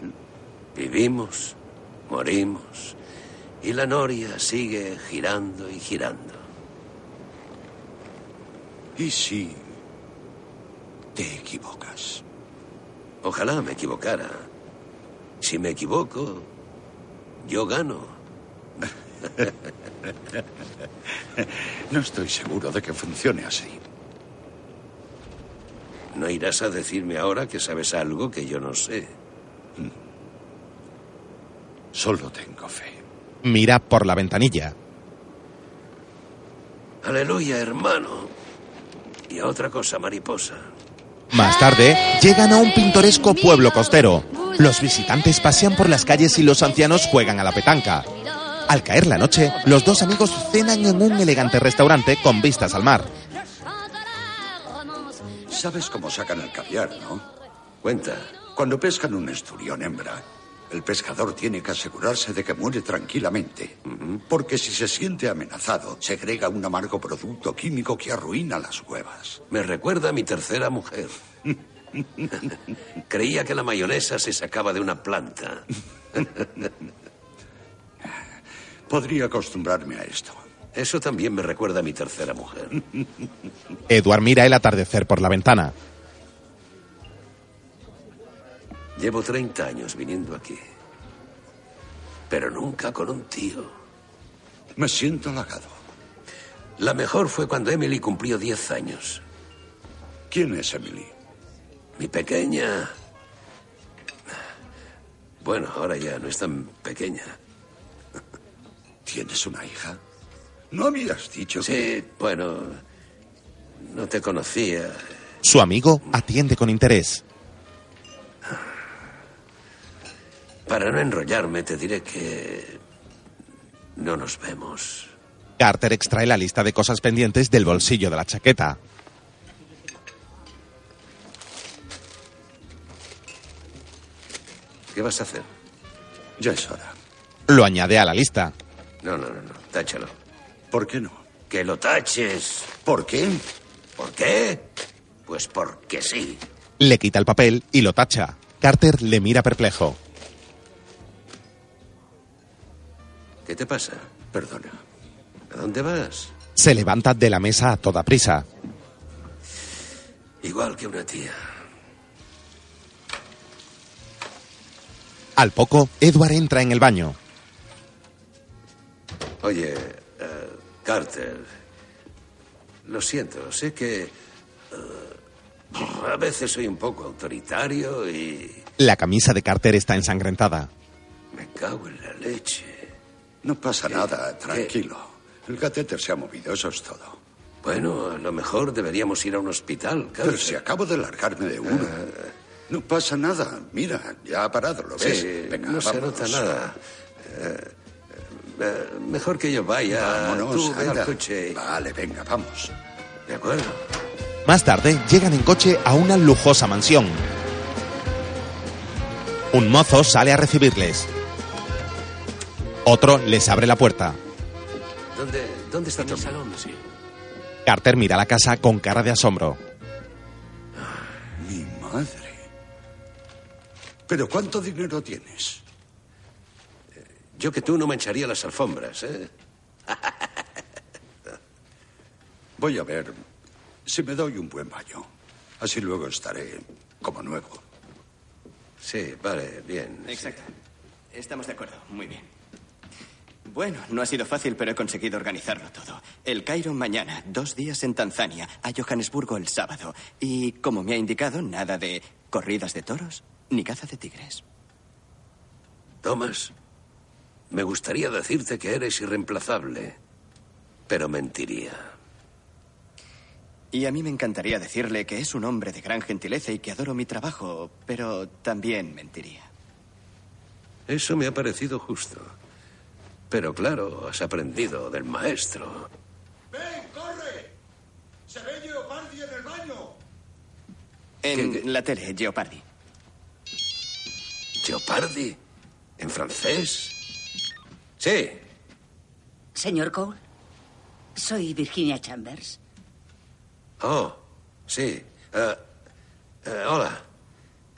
Vivimos, morimos, y la noria sigue girando y girando. ¿Y si te equivocas? Ojalá me equivocara. Si me equivoco, yo gano. no estoy seguro de que funcione así. ¿No irás a decirme ahora que sabes algo que yo no sé? Solo tengo fe. Mira por la ventanilla. Aleluya, hermano. Y a otra cosa, mariposa. Más tarde, llegan a un pintoresco pueblo costero. Los visitantes pasean por las calles y los ancianos juegan a la petanca. Al caer la noche, los dos amigos cenan en un elegante restaurante con vistas al mar. ¿Sabes cómo sacan el caviar, no? Cuenta. Cuando pescan un esturión hembra, el pescador tiene que asegurarse de que muere tranquilamente. Porque si se siente amenazado, segrega un amargo producto químico que arruina las huevas. Me recuerda a mi tercera mujer. Creía que la mayonesa se sacaba de una planta. Podría acostumbrarme a esto. Eso también me recuerda a mi tercera mujer. Edward mira el atardecer por la ventana. Llevo 30 años viniendo aquí. Pero nunca con un tío. Me siento halagado. La mejor fue cuando Emily cumplió 10 años. ¿Quién es Emily? Mi pequeña. Bueno, ahora ya no es tan pequeña. ¿Tienes una hija? ¿No habías dicho Sí, que... bueno. No te conocía. Su amigo atiende con interés. Para no enrollarme, te diré que. No nos vemos. Carter extrae la lista de cosas pendientes del bolsillo de la chaqueta. ¿Qué vas a hacer? Ya es hora. Lo añade a la lista. No, no, no, no. Táchalo. ¿Por qué no? Que lo taches. ¿Por qué? ¿Por qué? Pues porque sí. Le quita el papel y lo tacha. Carter le mira perplejo. ¿Qué te pasa? Perdona. ¿A dónde vas? Se levanta de la mesa a toda prisa. Igual que una tía. Al poco, Edward entra en el baño. Oye, eh, Carter. Lo siento, sé que. eh, a veces soy un poco autoritario y. La camisa de Carter está ensangrentada. Me cago en la leche. No pasa nada, tranquilo. El catéter se ha movido, eso es todo. Bueno, a lo mejor deberíamos ir a un hospital. Pero si acabo de largarme de uno. No pasa nada. Mira, ya ha parado, ¿lo ves? Sí, Venga, no se nota nada. Eh, Eh, mejor que yo vaya. Vámonos, Tú al coche. Vale, venga, vamos. De acuerdo. Más tarde, llegan en coche a una lujosa mansión. Un mozo sale a recibirles. Otro les abre la puerta. ¿Dónde, dónde está En el Tommy? salón, sí. Carter mira la casa con cara de asombro. Mi madre. ¿Pero cuánto dinero tienes? Yo que tú no mancharía las alfombras, ¿eh? Voy a ver si me doy un buen baño. Así luego estaré como nuevo. Sí, vale, bien. Exacto. Estamos de acuerdo. Muy bien. Bueno, no ha sido fácil, pero he conseguido organizarlo todo. El Cairo mañana, dos días en Tanzania, a Johannesburgo el sábado. Y, como me ha indicado, nada de corridas de toros ni caza de tigres. Thomas, me gustaría decirte que eres irreemplazable, pero mentiría. Y a mí me encantaría decirle que es un hombre de gran gentileza y que adoro mi trabajo, pero también mentiría. Eso me ha parecido justo. Pero claro, has aprendido del maestro. ¡Ven, corre! ¡Se ve Geopardi en el baño! En ¿Qué- qué? la tele, Geopardi. ¿Geopardi? ¿En francés? Sí. Señor Cole, soy Virginia Chambers. Oh, sí. Eh, eh, hola.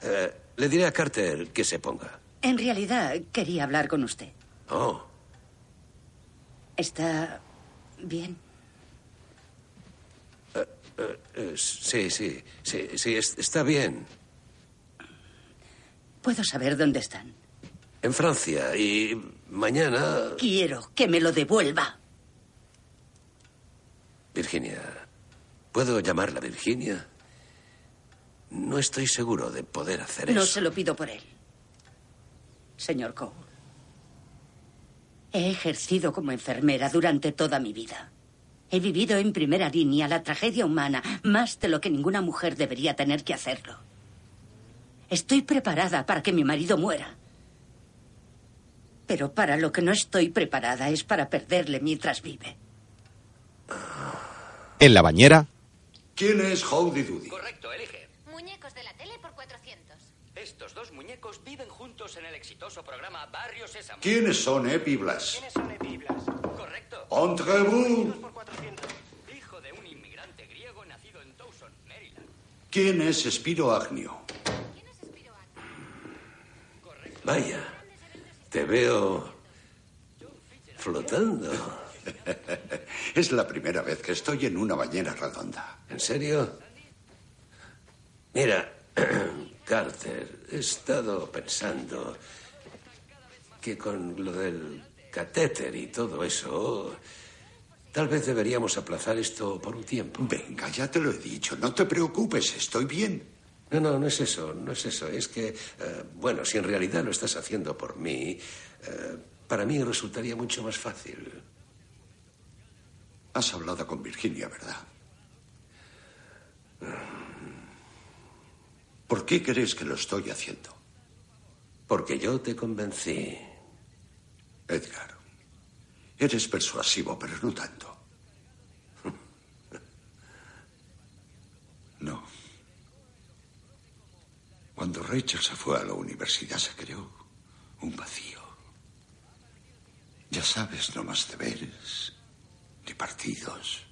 Eh, le diré a Carter que se ponga. En realidad, quería hablar con usted. Oh, ¿Está bien? sí, sí, sí, sí, es- está bien. ¿Puedo saber dónde están? En Francia y mañana... Quiero que me lo devuelva. Virginia. ¿Puedo llamarla Virginia? No estoy seguro de poder hacer No eso. se lo pido por él. Señor Cole, he ejercido como enfermera durante toda mi vida. He vivido en primera línea la tragedia humana más de lo que ninguna mujer debería tener que hacerlo. Estoy preparada para que mi marido muera. Pero para lo que no estoy preparada es para perderle mientras vive. En la bañera, ¿Quién es Howdy Doody? Correcto, elige. Muñecos de la tele por 400. Estos dos muñecos viven juntos en el exitoso programa Barrio Sésamo. ¿Quiénes son Epi Blas? ¿Quiénes son Epiblas? Correcto. Entre vous. por 400. Hijo de un inmigrante griego nacido en Dawson, Maryland. ¿Quién es Spiro Agnio? Vaya, te veo flotando. Es la primera vez que estoy en una bañera redonda. ¿En serio? Mira, Carter, he estado pensando que con lo del catéter y todo eso, tal vez deberíamos aplazar esto por un tiempo. Venga, ya te lo he dicho. No te preocupes, estoy bien. No, no, no es eso, no es eso. Es que, eh, bueno, si en realidad lo estás haciendo por mí, eh, para mí resultaría mucho más fácil. Has hablado con Virginia, ¿verdad? ¿Por qué crees que lo estoy haciendo? Porque yo te convencí. Edgar, eres persuasivo, pero no tanto. No. Cuando Rachel se fue a la universidad se creó un vacío. Ya sabes, no más deberes, ni partidos,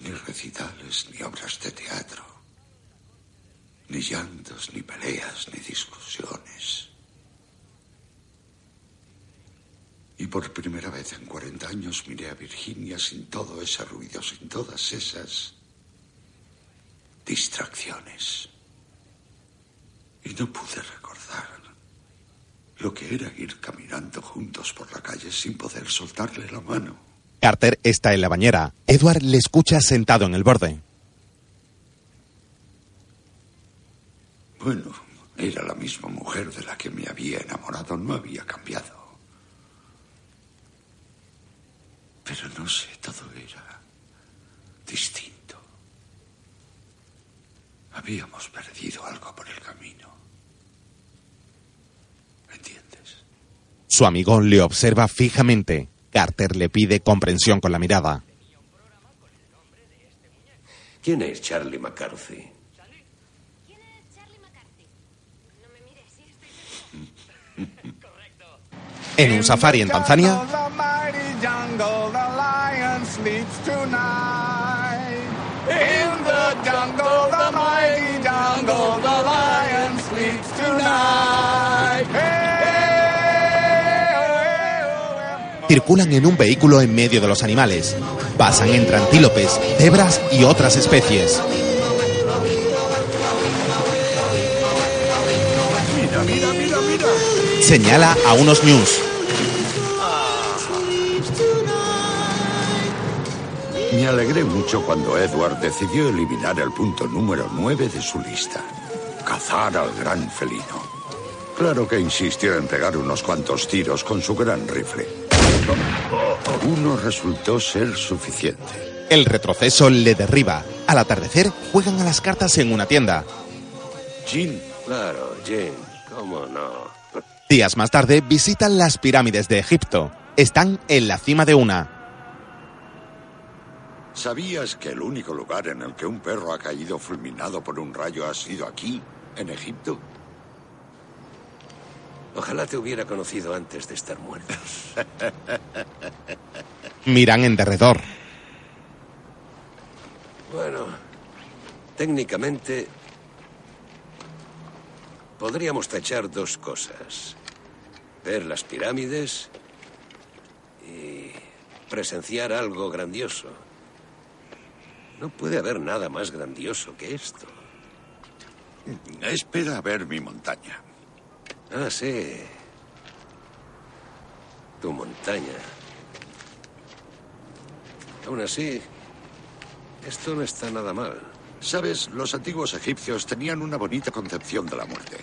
ni recitales, ni obras de teatro, ni llantos, ni peleas, ni discusiones. Y por primera vez en 40 años miré a Virginia sin todo ese ruido, sin todas esas distracciones. Y no pude recordar lo que era ir caminando juntos por la calle sin poder soltarle la mano. Carter está en la bañera. Edward le escucha sentado en el borde. Bueno, era la misma mujer de la que me había enamorado, no había cambiado. Pero no sé, todo era distinto. Habíamos perdido algo por el camino. ¿Me entiendes? Su amigo le observa fijamente. Carter le pide comprensión con la mirada. ¿Quién es Charlie McCarthy? En un safari en Tanzania, circulan en un vehículo en medio de los animales. Pasan entre antílopes, cebras y otras especies. Señala a unos news. Me alegré mucho cuando Edward decidió eliminar el punto número 9 de su lista. Cazar al gran felino. Claro que insistió en pegar unos cuantos tiros con su gran rifle. Uno resultó ser suficiente. El retroceso le derriba. Al atardecer, juegan a las cartas en una tienda. Jean. Claro, Jane. ¿Cómo no? Días más tarde, visitan las pirámides de Egipto. Están en la cima de una. ¿Sabías que el único lugar en el que un perro ha caído fulminado por un rayo ha sido aquí, en Egipto? Ojalá te hubiera conocido antes de estar muertos. Miran en derredor. Bueno, técnicamente podríamos tachar dos cosas. Ver las pirámides y presenciar algo grandioso. No puede haber nada más grandioso que esto. Espera a ver mi montaña. Ah, sí. Tu montaña. Aún así, esto no está nada mal. Sabes, los antiguos egipcios tenían una bonita concepción de la muerte.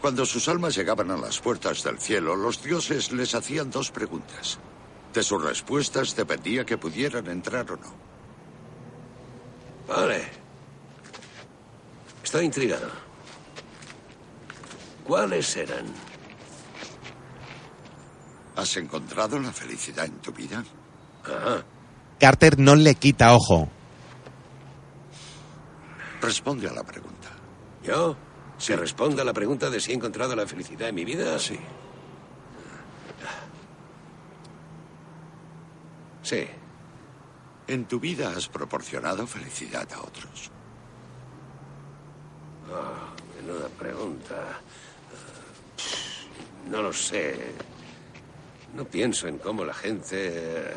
Cuando sus almas llegaban a las puertas del cielo, los dioses les hacían dos preguntas. De sus respuestas dependía que pudieran entrar o no. Vale. Estoy intrigado. ¿Cuáles eran? ¿Has encontrado la felicidad en tu vida? Ah, Carter no le quita ojo. Responde a la pregunta. ¿yo? ¿Se responde a la pregunta de si he encontrado la felicidad en mi vida? Sí. Sí. En tu vida has proporcionado felicidad a otros. Ah, menuda pregunta. No lo sé. No pienso en cómo la gente...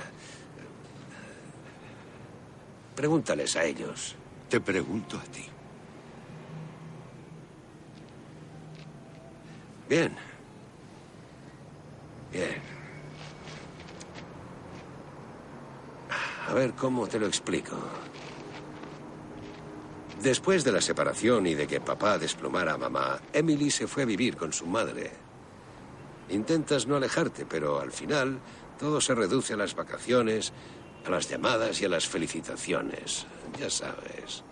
Pregúntales a ellos. Te pregunto a ti. Bien. Bien. A ver cómo te lo explico. Después de la separación y de que papá desplomara a mamá, Emily se fue a vivir con su madre. Intentas no alejarte, pero al final todo se reduce a las vacaciones, a las llamadas y a las felicitaciones. Ya sabes.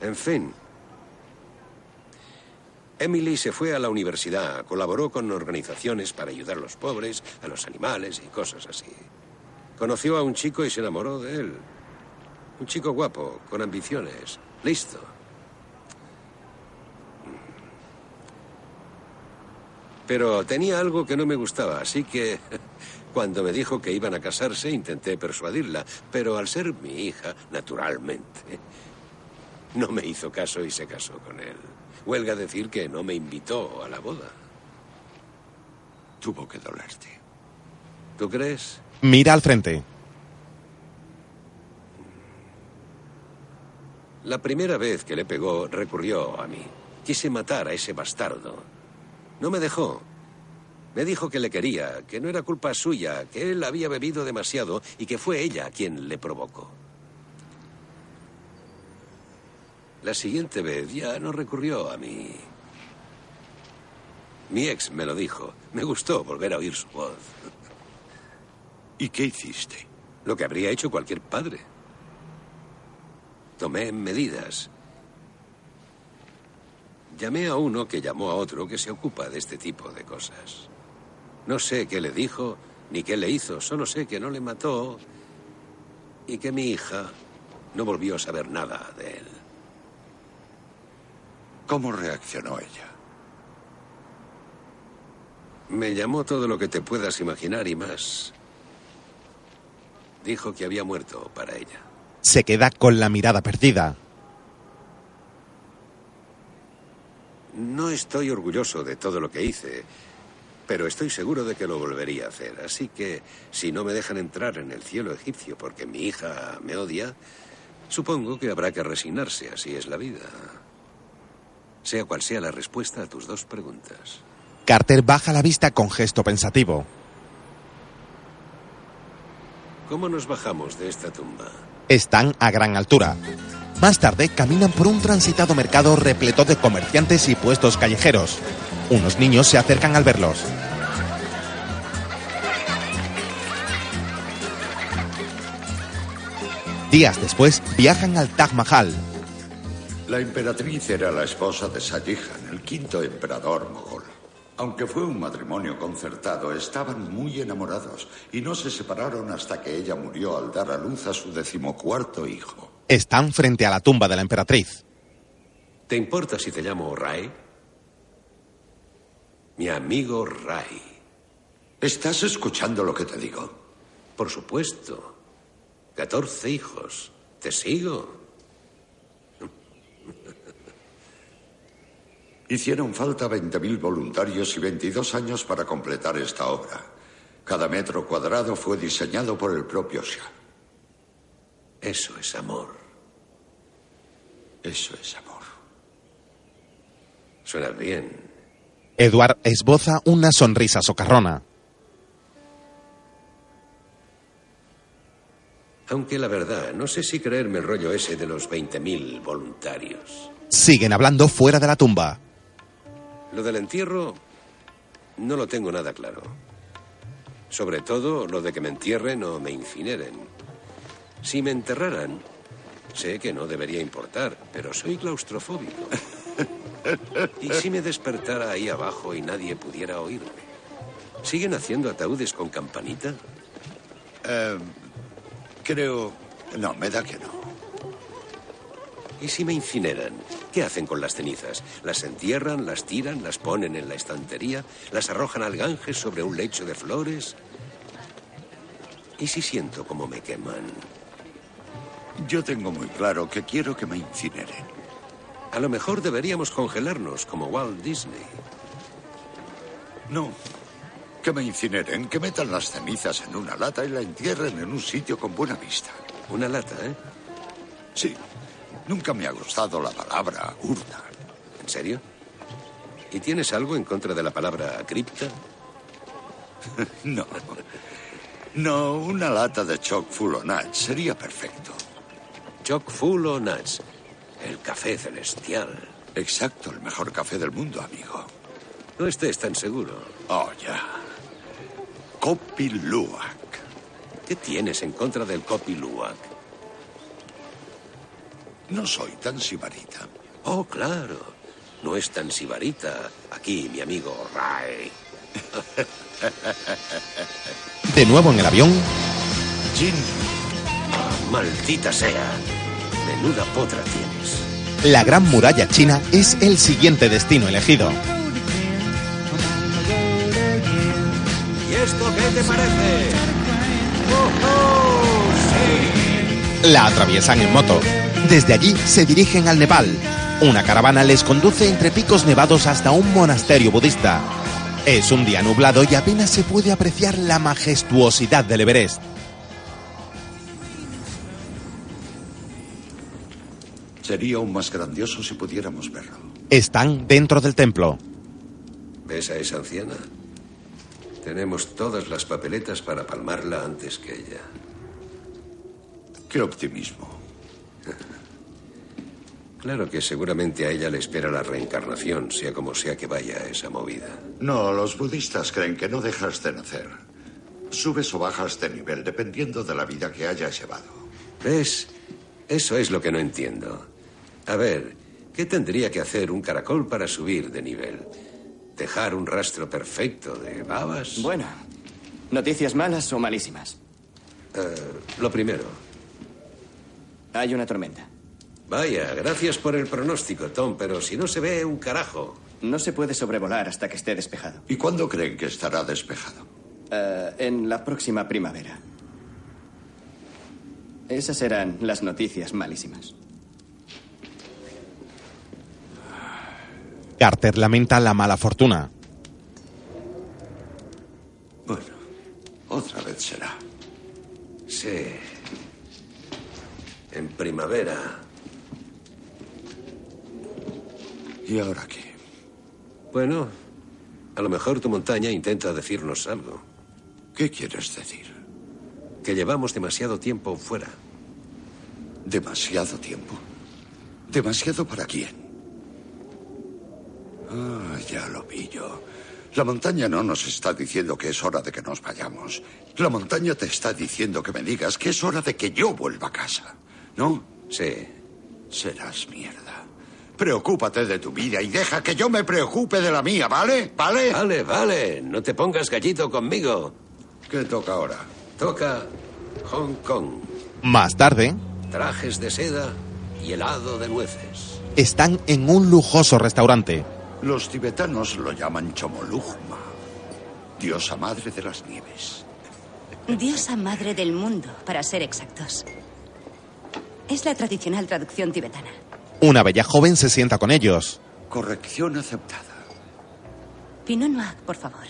En fin. Emily se fue a la universidad, colaboró con organizaciones para ayudar a los pobres, a los animales y cosas así. Conoció a un chico y se enamoró de él. Un chico guapo, con ambiciones. Listo. Pero tenía algo que no me gustaba, así que cuando me dijo que iban a casarse intenté persuadirla, pero al ser mi hija, naturalmente, no me hizo caso y se casó con él. Huelga decir que no me invitó a la boda. Tuvo que dolerte. ¿Tú crees? Mira al frente. La primera vez que le pegó recurrió a mí. Quise matar a ese bastardo. No me dejó. Me dijo que le quería, que no era culpa suya, que él había bebido demasiado y que fue ella quien le provocó. La siguiente vez ya no recurrió a mí. Mi ex me lo dijo. Me gustó volver a oír su voz. ¿Y qué hiciste? Lo que habría hecho cualquier padre. Tomé medidas. Llamé a uno que llamó a otro que se ocupa de este tipo de cosas. No sé qué le dijo ni qué le hizo, solo sé que no le mató y que mi hija no volvió a saber nada de él. ¿Cómo reaccionó ella? Me llamó todo lo que te puedas imaginar y más. Dijo que había muerto para ella. Se queda con la mirada perdida. No estoy orgulloso de todo lo que hice, pero estoy seguro de que lo volvería a hacer. Así que si no me dejan entrar en el cielo egipcio porque mi hija me odia, supongo que habrá que resignarse. Así es la vida. Sea cual sea la respuesta a tus dos preguntas. Carter baja la vista con gesto pensativo. ¿Cómo nos bajamos de esta tumba? Están a gran altura. Más tarde caminan por un transitado mercado repleto de comerciantes y puestos callejeros. Unos niños se acercan al verlos. Días después viajan al Taj Mahal. La emperatriz era la esposa de Shah Jahan, el quinto emperador mogol. Aunque fue un matrimonio concertado, estaban muy enamorados y no se separaron hasta que ella murió al dar a luz a su decimocuarto hijo. Están frente a la tumba de la emperatriz. ¿Te importa si te llamo Ray? Mi amigo Ray. ¿Estás escuchando lo que te digo? Por supuesto. Catorce hijos. ¿Te sigo? Hicieron falta 20.000 voluntarios y 22 años para completar esta obra. Cada metro cuadrado fue diseñado por el propio Shah. Eso es amor. Eso es amor. Suena bien. Edward esboza una sonrisa socarrona. Aunque la verdad, no sé si creerme el rollo ese de los 20.000 voluntarios. Siguen hablando fuera de la tumba. Lo del entierro no lo tengo nada claro. Sobre todo lo de que me entierren o me incineren. Si me enterraran, sé que no debería importar, pero soy claustrofóbico. ¿Y si me despertara ahí abajo y nadie pudiera oírme? ¿Siguen haciendo ataúdes con campanita? Eh, creo... No, me da que no. ¿Y si me incineran? ¿Qué hacen con las cenizas? ¿Las entierran, las tiran, las ponen en la estantería, las arrojan al Ganges sobre un lecho de flores? ¿Y si siento cómo me queman? Yo tengo muy claro que quiero que me incineren. A lo mejor deberíamos congelarnos como Walt Disney. No. Que me incineren, que metan las cenizas en una lata y la entierren en un sitio con buena vista. Una lata, ¿eh? Sí. Nunca me ha gustado la palabra urna. ¿En serio? ¿Y tienes algo en contra de la palabra cripta? no. No, una lata de choc full o nuts sería perfecto. Choc full o nuts. El café celestial. Exacto, el mejor café del mundo, amigo. No estés tan seguro. Oh, ya. Kopi Luwak. ¿Qué tienes en contra del Kopi Luwak? No soy tan sibarita. Oh, claro. No es tan sibarita. Aquí, mi amigo Ray. De nuevo en el avión. Jin. Maldita sea. Menuda potra tienes. La gran muralla china es el siguiente destino elegido. Esto qué te parece? ¡Oh, oh! ¡Sí! La atraviesan en moto. Desde allí se dirigen al Nepal. Una caravana les conduce entre picos nevados hasta un monasterio budista. Es un día nublado y apenas se puede apreciar la majestuosidad del Everest. Sería aún más grandioso si pudiéramos verlo. Están dentro del templo. ¿Ves a esa anciana? Tenemos todas las papeletas para palmarla antes que ella. Qué optimismo. Claro que seguramente a ella le espera la reencarnación, sea como sea que vaya a esa movida. No, los budistas creen que no dejas de nacer. Subes o bajas de nivel dependiendo de la vida que hayas llevado. ¿Ves? Eso es lo que no entiendo. A ver, ¿qué tendría que hacer un caracol para subir de nivel? Dejar un rastro perfecto de babas. Bueno, ¿noticias malas o malísimas? Eh, lo primero. Hay una tormenta. Vaya, gracias por el pronóstico, Tom, pero si no se ve un carajo. No se puede sobrevolar hasta que esté despejado. ¿Y cuándo creen que estará despejado? Eh, en la próxima primavera. Esas serán las noticias malísimas. Carter lamenta la mala fortuna. Bueno, otra vez será. Sí. En primavera. ¿Y ahora qué? Bueno, a lo mejor tu montaña intenta decirnos algo. ¿Qué quieres decir? Que llevamos demasiado tiempo fuera. ¿Demasiado tiempo? ¿Demasiado para quién? Ah, ya lo pillo. La montaña no nos está diciendo que es hora de que nos vayamos. La montaña te está diciendo que me digas que es hora de que yo vuelva a casa. ¿No? Sí. Serás mierda. Preocúpate de tu vida y deja que yo me preocupe de la mía, ¿vale? ¿Vale? Vale, vale. No te pongas gallito conmigo. ¿Qué toca ahora? Toca Hong Kong. Más tarde, Trajes de seda y helado de nueces. están en un lujoso restaurante. Los tibetanos lo llaman Chomolungma, diosa madre de las nieves. Diosa madre del mundo, para ser exactos. Es la tradicional traducción tibetana. Una bella joven se sienta con ellos. Corrección aceptada. Pinot Noir, por favor.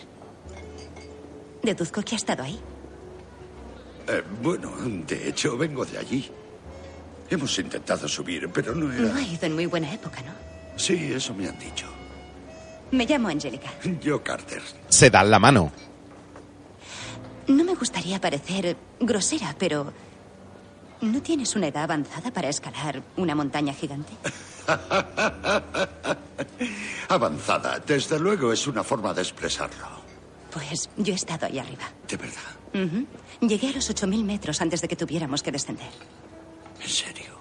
Deduzco que ha estado ahí. Eh, bueno, de hecho, vengo de allí. Hemos intentado subir, pero no era... No ha ido en muy buena época, ¿no? Sí, eso me han dicho. Me llamo Angélica. Yo, Carter. Se dan la mano. No me gustaría parecer grosera, pero... ¿No tienes una edad avanzada para escalar una montaña gigante? Avanzada, desde luego es una forma de expresarlo. Pues yo he estado ahí arriba. De verdad. Llegué a los 8.000 metros antes de que tuviéramos que descender. ¿En serio?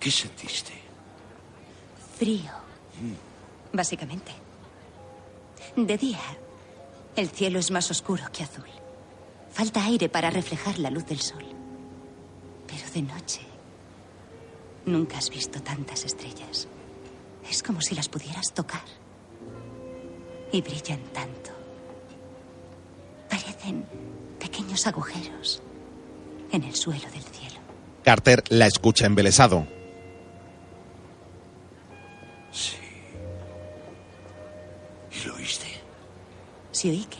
¿Qué sentiste? Frío, básicamente. De día, el cielo es más oscuro que azul. Falta aire para reflejar la luz del sol. Pero de noche, nunca has visto tantas estrellas. Es como si las pudieras tocar. Y brillan tanto. Parecen pequeños agujeros en el suelo del cielo. Carter la escucha embelesado. Sí. ¿Y lo oíste? ¿Sí oí qué?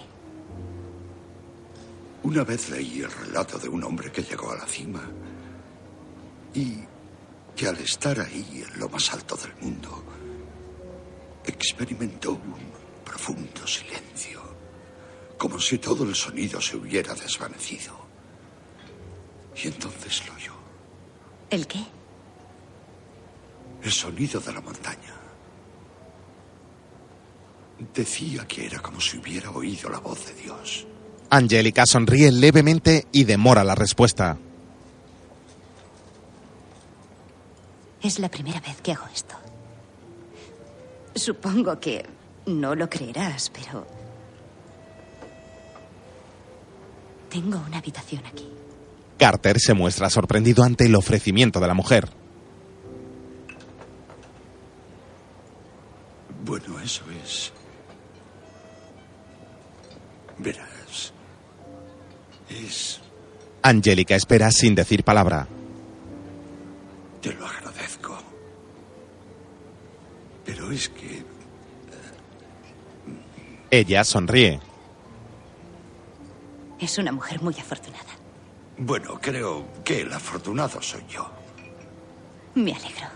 Una vez leí el relato de un hombre que llegó a la cima y que al estar ahí en lo más alto del mundo experimentó un profundo silencio, como si todo el sonido se hubiera desvanecido. Y entonces lo oyó, ¿El qué? el sonido de la montaña. Decía que era como si hubiera oído la voz de Dios. Angélica sonríe levemente y demora la respuesta. Es la primera vez que hago esto. Supongo que no lo creerás, pero... Tengo una habitación aquí. Carter se muestra sorprendido ante el ofrecimiento de la mujer. Bueno, eso es. Verás. Es. Angélica espera sin decir palabra. Te lo agradezco. Pero es que. Ella sonríe. Es una mujer muy afortunada. Bueno, creo que el afortunado soy yo. Me alegro.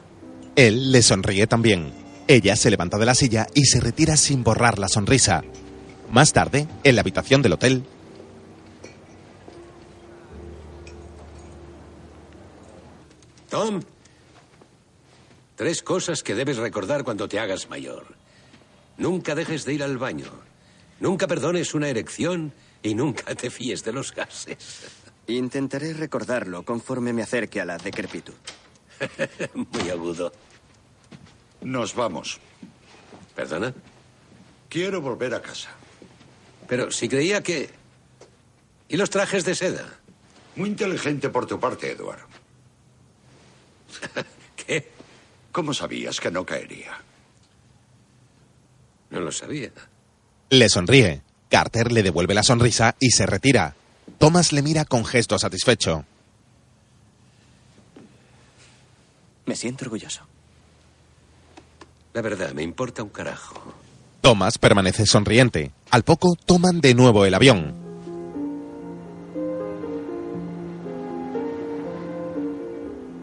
Él le sonríe también. Ella se levanta de la silla y se retira sin borrar la sonrisa. Más tarde, en la habitación del hotel, Tom, tres cosas que debes recordar cuando te hagas mayor. Nunca dejes de ir al baño. Nunca perdones una erección y nunca te fíes de los gases. Intentaré recordarlo conforme me acerque a la decrepitud. Muy agudo. Nos vamos. ¿Perdona? Quiero volver a casa. Pero si creía que... ¿Y los trajes de seda? Muy inteligente por tu parte, Edward. ¿Qué? ¿Cómo sabías que no caería? No lo sabía. Le sonríe. Carter le devuelve la sonrisa y se retira. Thomas le mira con gesto satisfecho. Me siento orgulloso. La verdad, me importa un carajo. Thomas permanece sonriente. Al poco toman de nuevo el avión.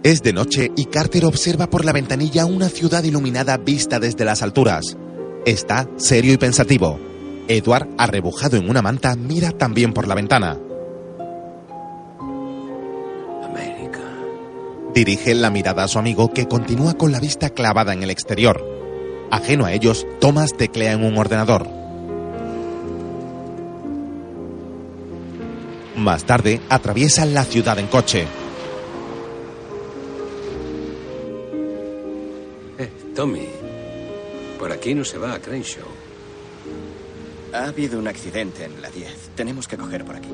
Es de noche y Carter observa por la ventanilla una ciudad iluminada vista desde las alturas. Está serio y pensativo. Edward, arrebujado en una manta, mira también por la ventana. América. Dirige la mirada a su amigo que continúa con la vista clavada en el exterior. Ajeno a ellos, Thomas teclea en un ordenador. Más tarde, atraviesan la ciudad en coche. Eh, Tommy. Por aquí no se va a Crenshaw. Ha habido un accidente en la 10. Tenemos que coger por aquí.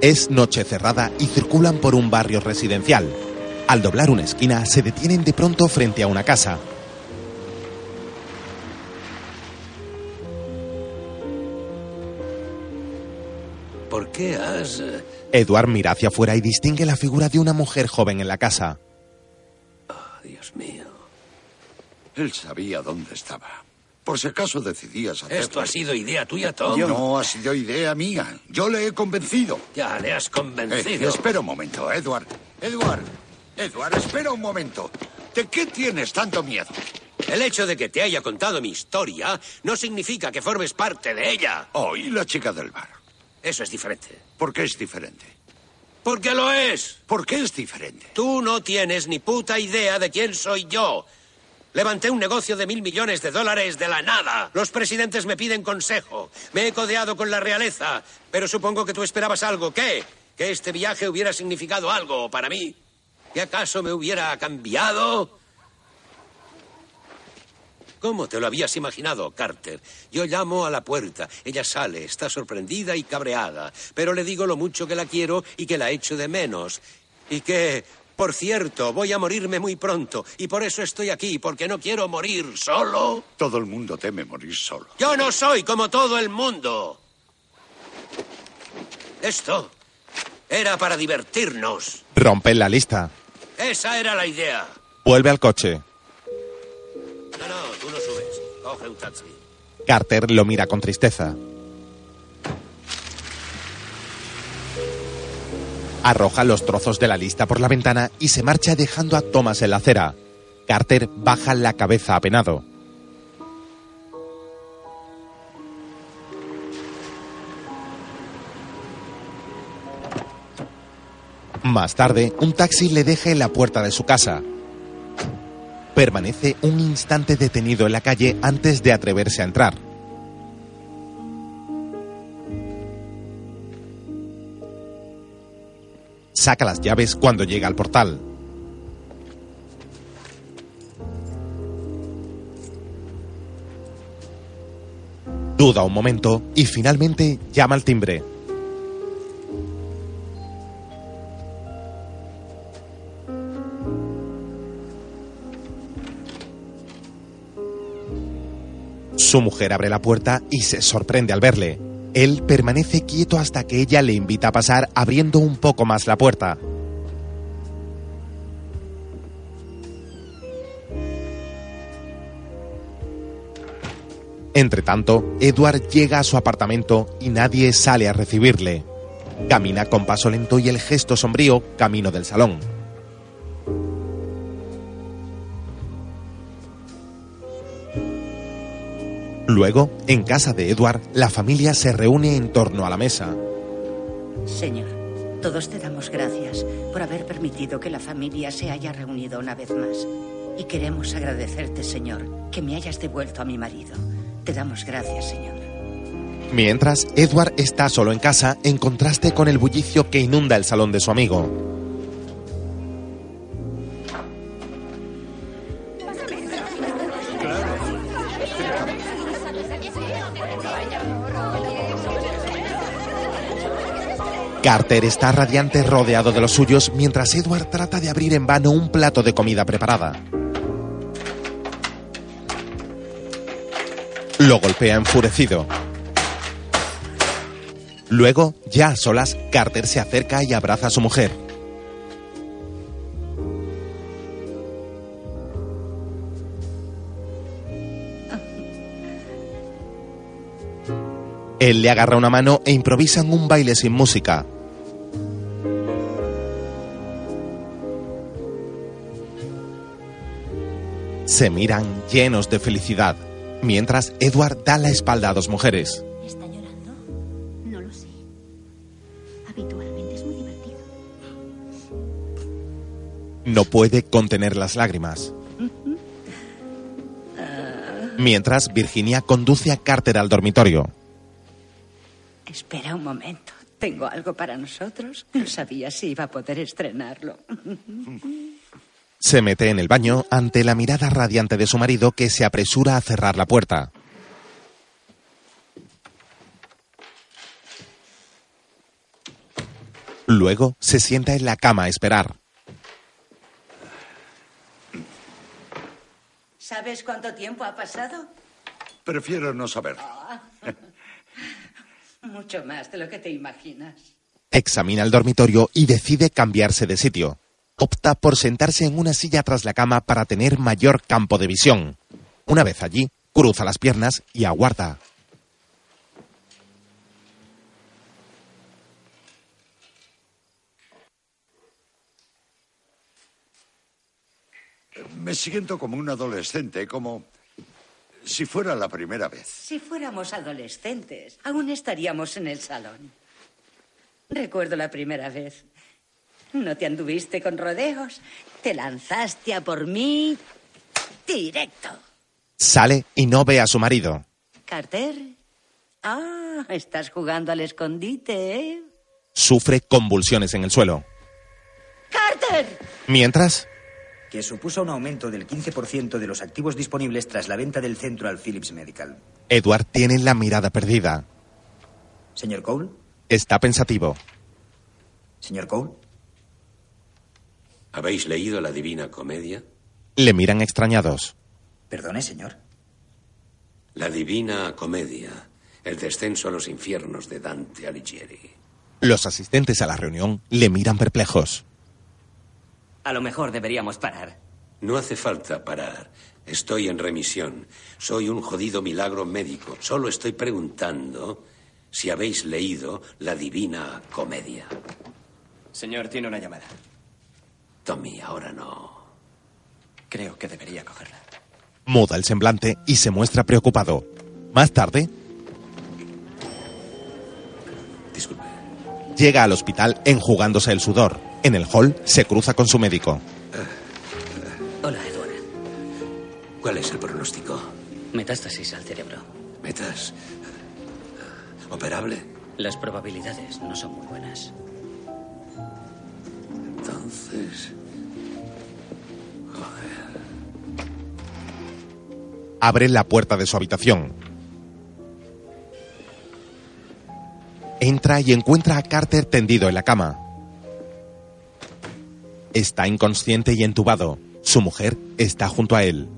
Es noche cerrada y circulan por un barrio residencial. Al doblar una esquina, se detienen de pronto frente a una casa. Qué has...? eh, Edward mira hacia afuera y distingue la figura de una mujer joven en la casa. Dios mío. Él sabía dónde estaba. Por si acaso decidías hacerlo. Esto ha sido idea tuya, Tom. No ha sido idea mía. Yo le he convencido. Ya le has convencido. Eh, espera un momento, Edward. Edward. Edward, espera un momento. ¿De qué tienes tanto miedo? El hecho de que te haya contado mi historia no significa que formes parte de ella. Oh, y la chica del bar. Eso es diferente. ¿Por qué es diferente? Porque lo es. ¿Por qué es diferente? Tú no tienes ni puta idea de quién soy yo. Levanté un negocio de mil millones de dólares de la nada. Los presidentes me piden consejo. Me he codeado con la realeza. Pero supongo que tú esperabas algo. ¿Qué? Que este viaje hubiera significado algo para mí. ¿Que acaso me hubiera cambiado? ¿Cómo te lo habías imaginado, Carter? Yo llamo a la puerta. Ella sale, está sorprendida y cabreada. Pero le digo lo mucho que la quiero y que la echo de menos. Y que, por cierto, voy a morirme muy pronto. Y por eso estoy aquí, porque no quiero morir solo. Todo el mundo teme morir solo. Yo no soy como todo el mundo. Esto era para divertirnos. Rompen la lista. Esa era la idea. Vuelve al coche. No, no, tú no subes. Coge un taxi. Carter lo mira con tristeza. Arroja los trozos de la lista por la ventana y se marcha dejando a Thomas en la acera. Carter baja la cabeza apenado. Más tarde, un taxi le deja en la puerta de su casa. Permanece un instante detenido en la calle antes de atreverse a entrar. Saca las llaves cuando llega al portal. Duda un momento y finalmente llama al timbre. Su mujer abre la puerta y se sorprende al verle. Él permanece quieto hasta que ella le invita a pasar abriendo un poco más la puerta. Entre tanto, Edward llega a su apartamento y nadie sale a recibirle. Camina con paso lento y el gesto sombrío camino del salón. Luego, en casa de Edward, la familia se reúne en torno a la mesa. Señor, todos te damos gracias por haber permitido que la familia se haya reunido una vez más. Y queremos agradecerte, Señor, que me hayas devuelto a mi marido. Te damos gracias, Señor. Mientras, Edward está solo en casa en contraste con el bullicio que inunda el salón de su amigo. Carter está radiante rodeado de los suyos mientras Edward trata de abrir en vano un plato de comida preparada. Lo golpea enfurecido. Luego, ya a solas, Carter se acerca y abraza a su mujer. Él le agarra una mano e improvisan un baile sin música. Se miran llenos de felicidad, mientras Edward da la espalda a dos mujeres. ¿Está llorando? No lo sé. Habitualmente es muy divertido. No puede contener las lágrimas. Mientras Virginia conduce a Carter al dormitorio. Espera un momento. Tengo algo para nosotros. No sabía si iba a poder estrenarlo. Se mete en el baño ante la mirada radiante de su marido que se apresura a cerrar la puerta. Luego se sienta en la cama a esperar. ¿Sabes cuánto tiempo ha pasado? Prefiero no saber. Mucho más de lo que te imaginas. Examina el dormitorio y decide cambiarse de sitio. Opta por sentarse en una silla tras la cama para tener mayor campo de visión. Una vez allí, cruza las piernas y aguarda. Me siento como un adolescente, como si fuera la primera vez. Si fuéramos adolescentes, aún estaríamos en el salón. Recuerdo la primera vez. No te anduviste con rodeos. Te lanzaste a por mí directo. Sale y no ve a su marido. Carter. Ah, estás jugando al escondite, ¿eh? Sufre convulsiones en el suelo. ¡Carter! Mientras, Que supuso un aumento del 15% de los activos disponibles tras la venta del centro al Philips Medical. Edward tiene la mirada perdida. Señor Cole. Está pensativo. Señor Cole. ¿Habéis leído la Divina Comedia? Le miran extrañados. Perdone, señor. La Divina Comedia. El descenso a los infiernos de Dante Alighieri. Los asistentes a la reunión le miran perplejos. A lo mejor deberíamos parar. No hace falta parar. Estoy en remisión. Soy un jodido milagro médico. Solo estoy preguntando si habéis leído la Divina Comedia. Señor, tiene una llamada. Tommy, ahora no. Creo que debería cogerla. Muda el semblante y se muestra preocupado. Más tarde, Disculpe. llega al hospital enjugándose el sudor. En el hall se cruza con su médico. Hola, Edward. ¿Cuál es el pronóstico? Metástasis al cerebro. ¿Metas? ¿Operable? Las probabilidades no son muy buenas. Entonces. Abre la puerta de su habitación. Entra y encuentra a Carter tendido en la cama. Está inconsciente y entubado. Su mujer está junto a él.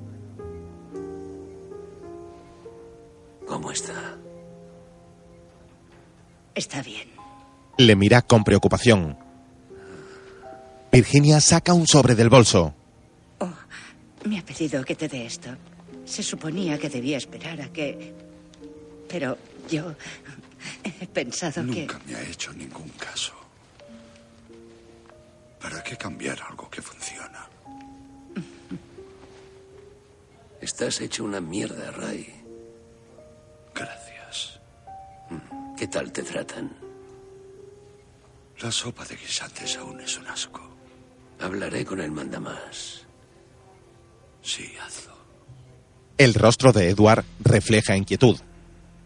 ¿Cómo está? Está bien. Le mira con preocupación. Virginia saca un sobre del bolso. Me ha pedido que te dé esto. Se suponía que debía esperar a que... Pero yo he pensado que... Nunca me ha hecho ningún caso. ¿Para qué cambiar algo que funciona? Estás hecho una mierda, Ray. Gracias. ¿Qué tal te tratan? La sopa de guisantes aún es un asco. Hablaré con el mandamás. Sí, hazlo. El rostro de Edward refleja inquietud.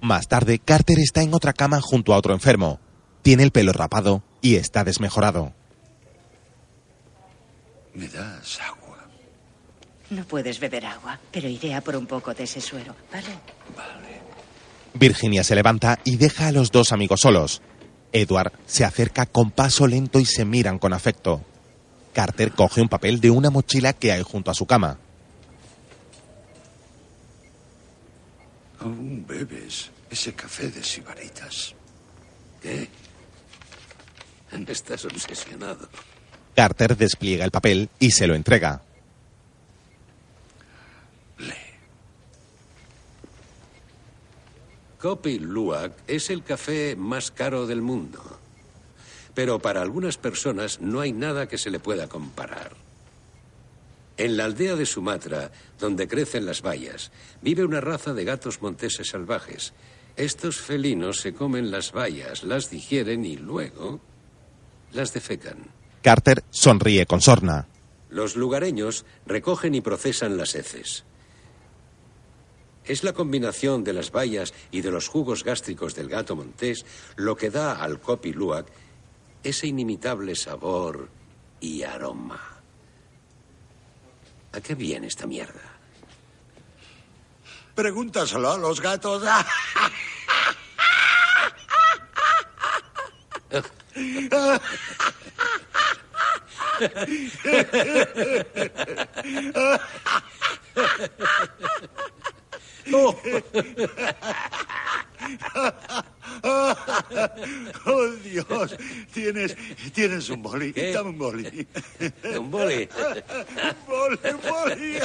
Más tarde, Carter está en otra cama junto a otro enfermo. Tiene el pelo rapado y está desmejorado. ¿Me das agua? No puedes beber agua, pero iré a por un poco de ese suero, ¿vale? Virginia se levanta y deja a los dos amigos solos. Edward se acerca con paso lento y se miran con afecto. Carter coge un papel de una mochila que hay junto a su cama. Aún bebes ese café de sibaritas. ¿Qué? Estás obsesionado. Carter despliega el papel y se lo entrega. Kopi Luwak es el café más caro del mundo. Pero para algunas personas no hay nada que se le pueda comparar. En la aldea de Sumatra, donde crecen las bayas, vive una raza de gatos monteses salvajes. Estos felinos se comen las bayas, las digieren y luego las defecan. Carter sonríe con sorna. Los lugareños recogen y procesan las heces. Es la combinación de las bayas y de los jugos gástricos del gato montés lo que da al Kopi Luwak ese inimitable sabor y aroma. ¿A qué viene esta mierda? Pregúntaselo a los gatos. Oh. Oh, Dios. Tienes, tienes un boli. ¿Qué? Dame un boli. ¿Un boli? Boli, un boli.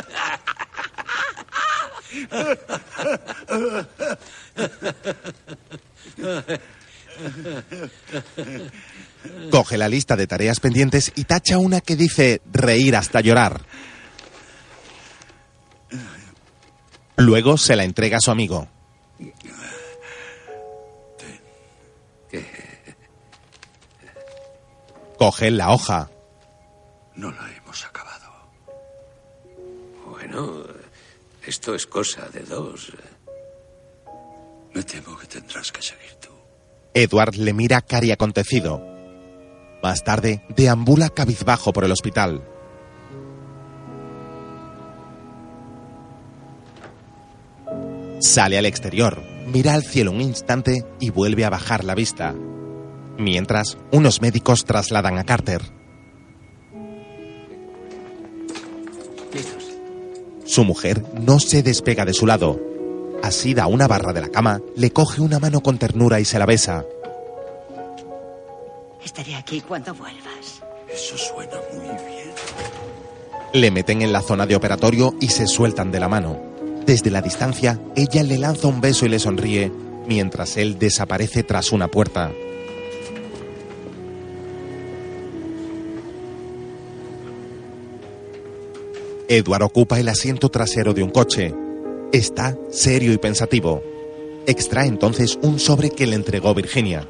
Coge la lista de tareas pendientes y tacha una que dice reír hasta llorar. Luego se la entrega a su amigo. Coge la hoja. No la hemos acabado. Bueno, esto es cosa de dos. Me temo que tendrás que seguir tú. Edward le mira cari acontecido. Más tarde, deambula cabizbajo por el hospital. Sale al exterior, mira al cielo un instante y vuelve a bajar la vista. Mientras, unos médicos trasladan a Carter. Listos. Su mujer no se despega de su lado. Asida a una barra de la cama, le coge una mano con ternura y se la besa. Estaré aquí cuando vuelvas. Eso suena muy bien. Le meten en la zona de operatorio y se sueltan de la mano. Desde la distancia, ella le lanza un beso y le sonríe, mientras él desaparece tras una puerta. Edward ocupa el asiento trasero de un coche. Está serio y pensativo. Extrae entonces un sobre que le entregó Virginia.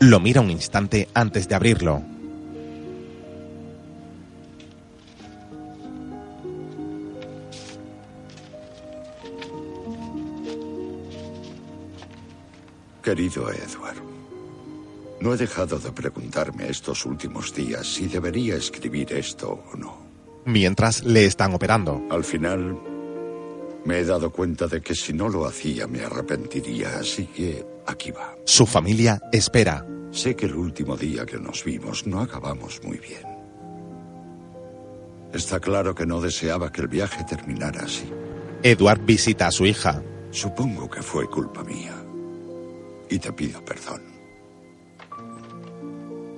Lo mira un instante antes de abrirlo. Querido Edward, no he dejado de preguntarme estos últimos días si debería escribir esto o no. Mientras le están operando. Al final, me he dado cuenta de que si no lo hacía me arrepentiría, así que aquí va. Su familia espera. Sé que el último día que nos vimos no acabamos muy bien. Está claro que no deseaba que el viaje terminara así. Edward visita a su hija. Supongo que fue culpa mía. Y te pido perdón.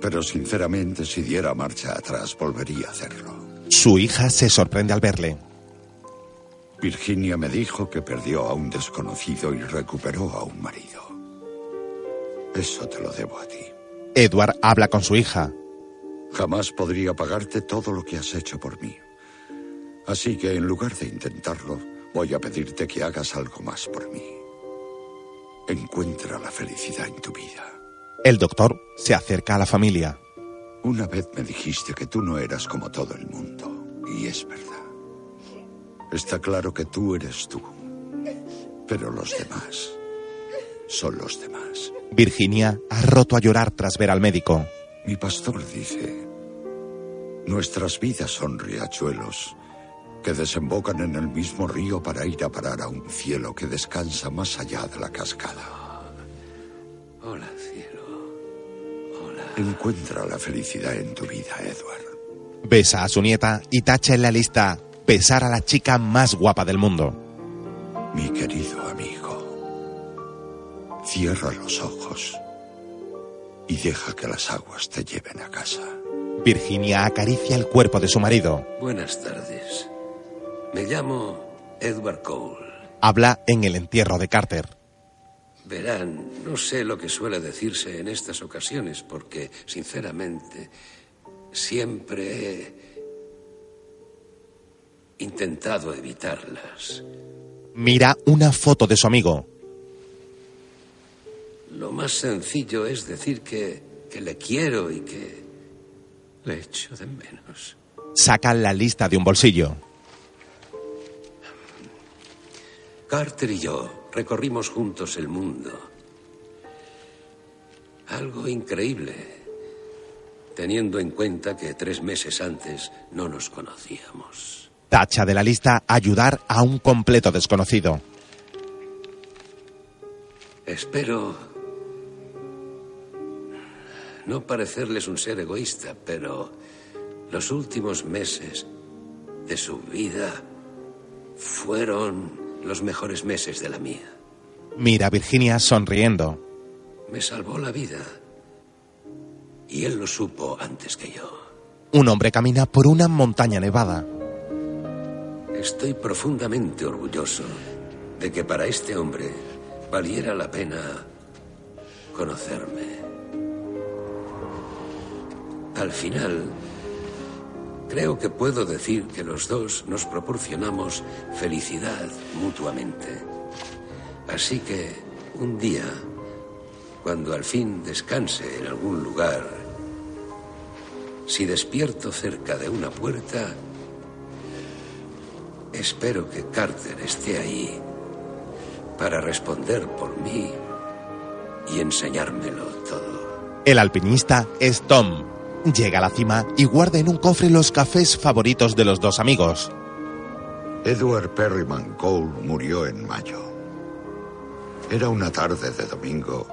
Pero sinceramente, si diera marcha atrás, volvería a hacerlo. Su hija se sorprende al verle. Virginia me dijo que perdió a un desconocido y recuperó a un marido. Eso te lo debo a ti. Edward habla con su hija. Jamás podría pagarte todo lo que has hecho por mí. Así que en lugar de intentarlo, voy a pedirte que hagas algo más por mí. Encuentra la felicidad en tu vida. El doctor se acerca a la familia. Una vez me dijiste que tú no eras como todo el mundo, y es verdad. Está claro que tú eres tú, pero los demás son los demás. Virginia ha roto a llorar tras ver al médico. Mi pastor dice, nuestras vidas son riachuelos que desembocan en el mismo río para ir a parar a un cielo que descansa más allá de la cascada. Hola, cielo. Encuentra la felicidad en tu vida, Edward. Besa a su nieta y tacha en la lista besar a la chica más guapa del mundo. Mi querido amigo, cierra los ojos y deja que las aguas te lleven a casa. Virginia acaricia el cuerpo de su marido. Buenas tardes. Me llamo Edward Cole. Habla en el entierro de Carter. Verán, no sé lo que suele decirse en estas ocasiones porque, sinceramente, siempre he intentado evitarlas. Mira una foto de su amigo. Lo más sencillo es decir que, que le quiero y que le echo de menos. Saca la lista de un bolsillo. Carter y yo recorrimos juntos el mundo. Algo increíble, teniendo en cuenta que tres meses antes no nos conocíamos. Tacha de la lista ayudar a un completo desconocido. Espero no parecerles un ser egoísta, pero los últimos meses de su vida fueron los mejores meses de la mía. Mira Virginia sonriendo. Me salvó la vida. Y él lo supo antes que yo. Un hombre camina por una montaña nevada. Estoy profundamente orgulloso de que para este hombre valiera la pena conocerme. Al final, creo que puedo decir que los dos nos proporcionamos felicidad mutuamente. Así que, un día, cuando al fin descanse en algún lugar, si despierto cerca de una puerta, espero que Carter esté ahí para responder por mí y enseñármelo todo. El alpinista es Tom. Llega a la cima y guarda en un cofre los cafés favoritos de los dos amigos. Edward Perryman Cole murió en mayo. Era una tarde de domingo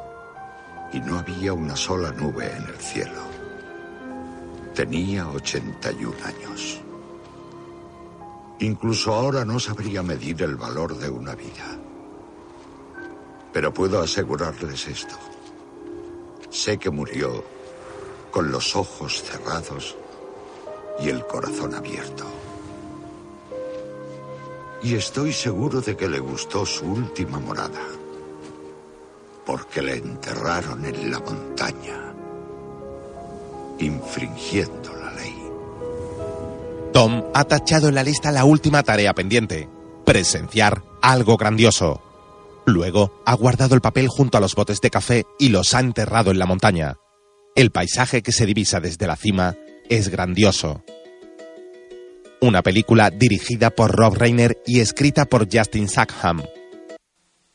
y no había una sola nube en el cielo. Tenía 81 años. Incluso ahora no sabría medir el valor de una vida. Pero puedo asegurarles esto. Sé que murió con los ojos cerrados y el corazón abierto. Y estoy seguro de que le gustó su última morada, porque le enterraron en la montaña, infringiendo la ley. Tom ha tachado en la lista la última tarea pendiente, presenciar algo grandioso. Luego ha guardado el papel junto a los botes de café y los ha enterrado en la montaña. El paisaje que se divisa desde la cima es grandioso. Una película dirigida por Rob Reiner y escrita por Justin Sackham.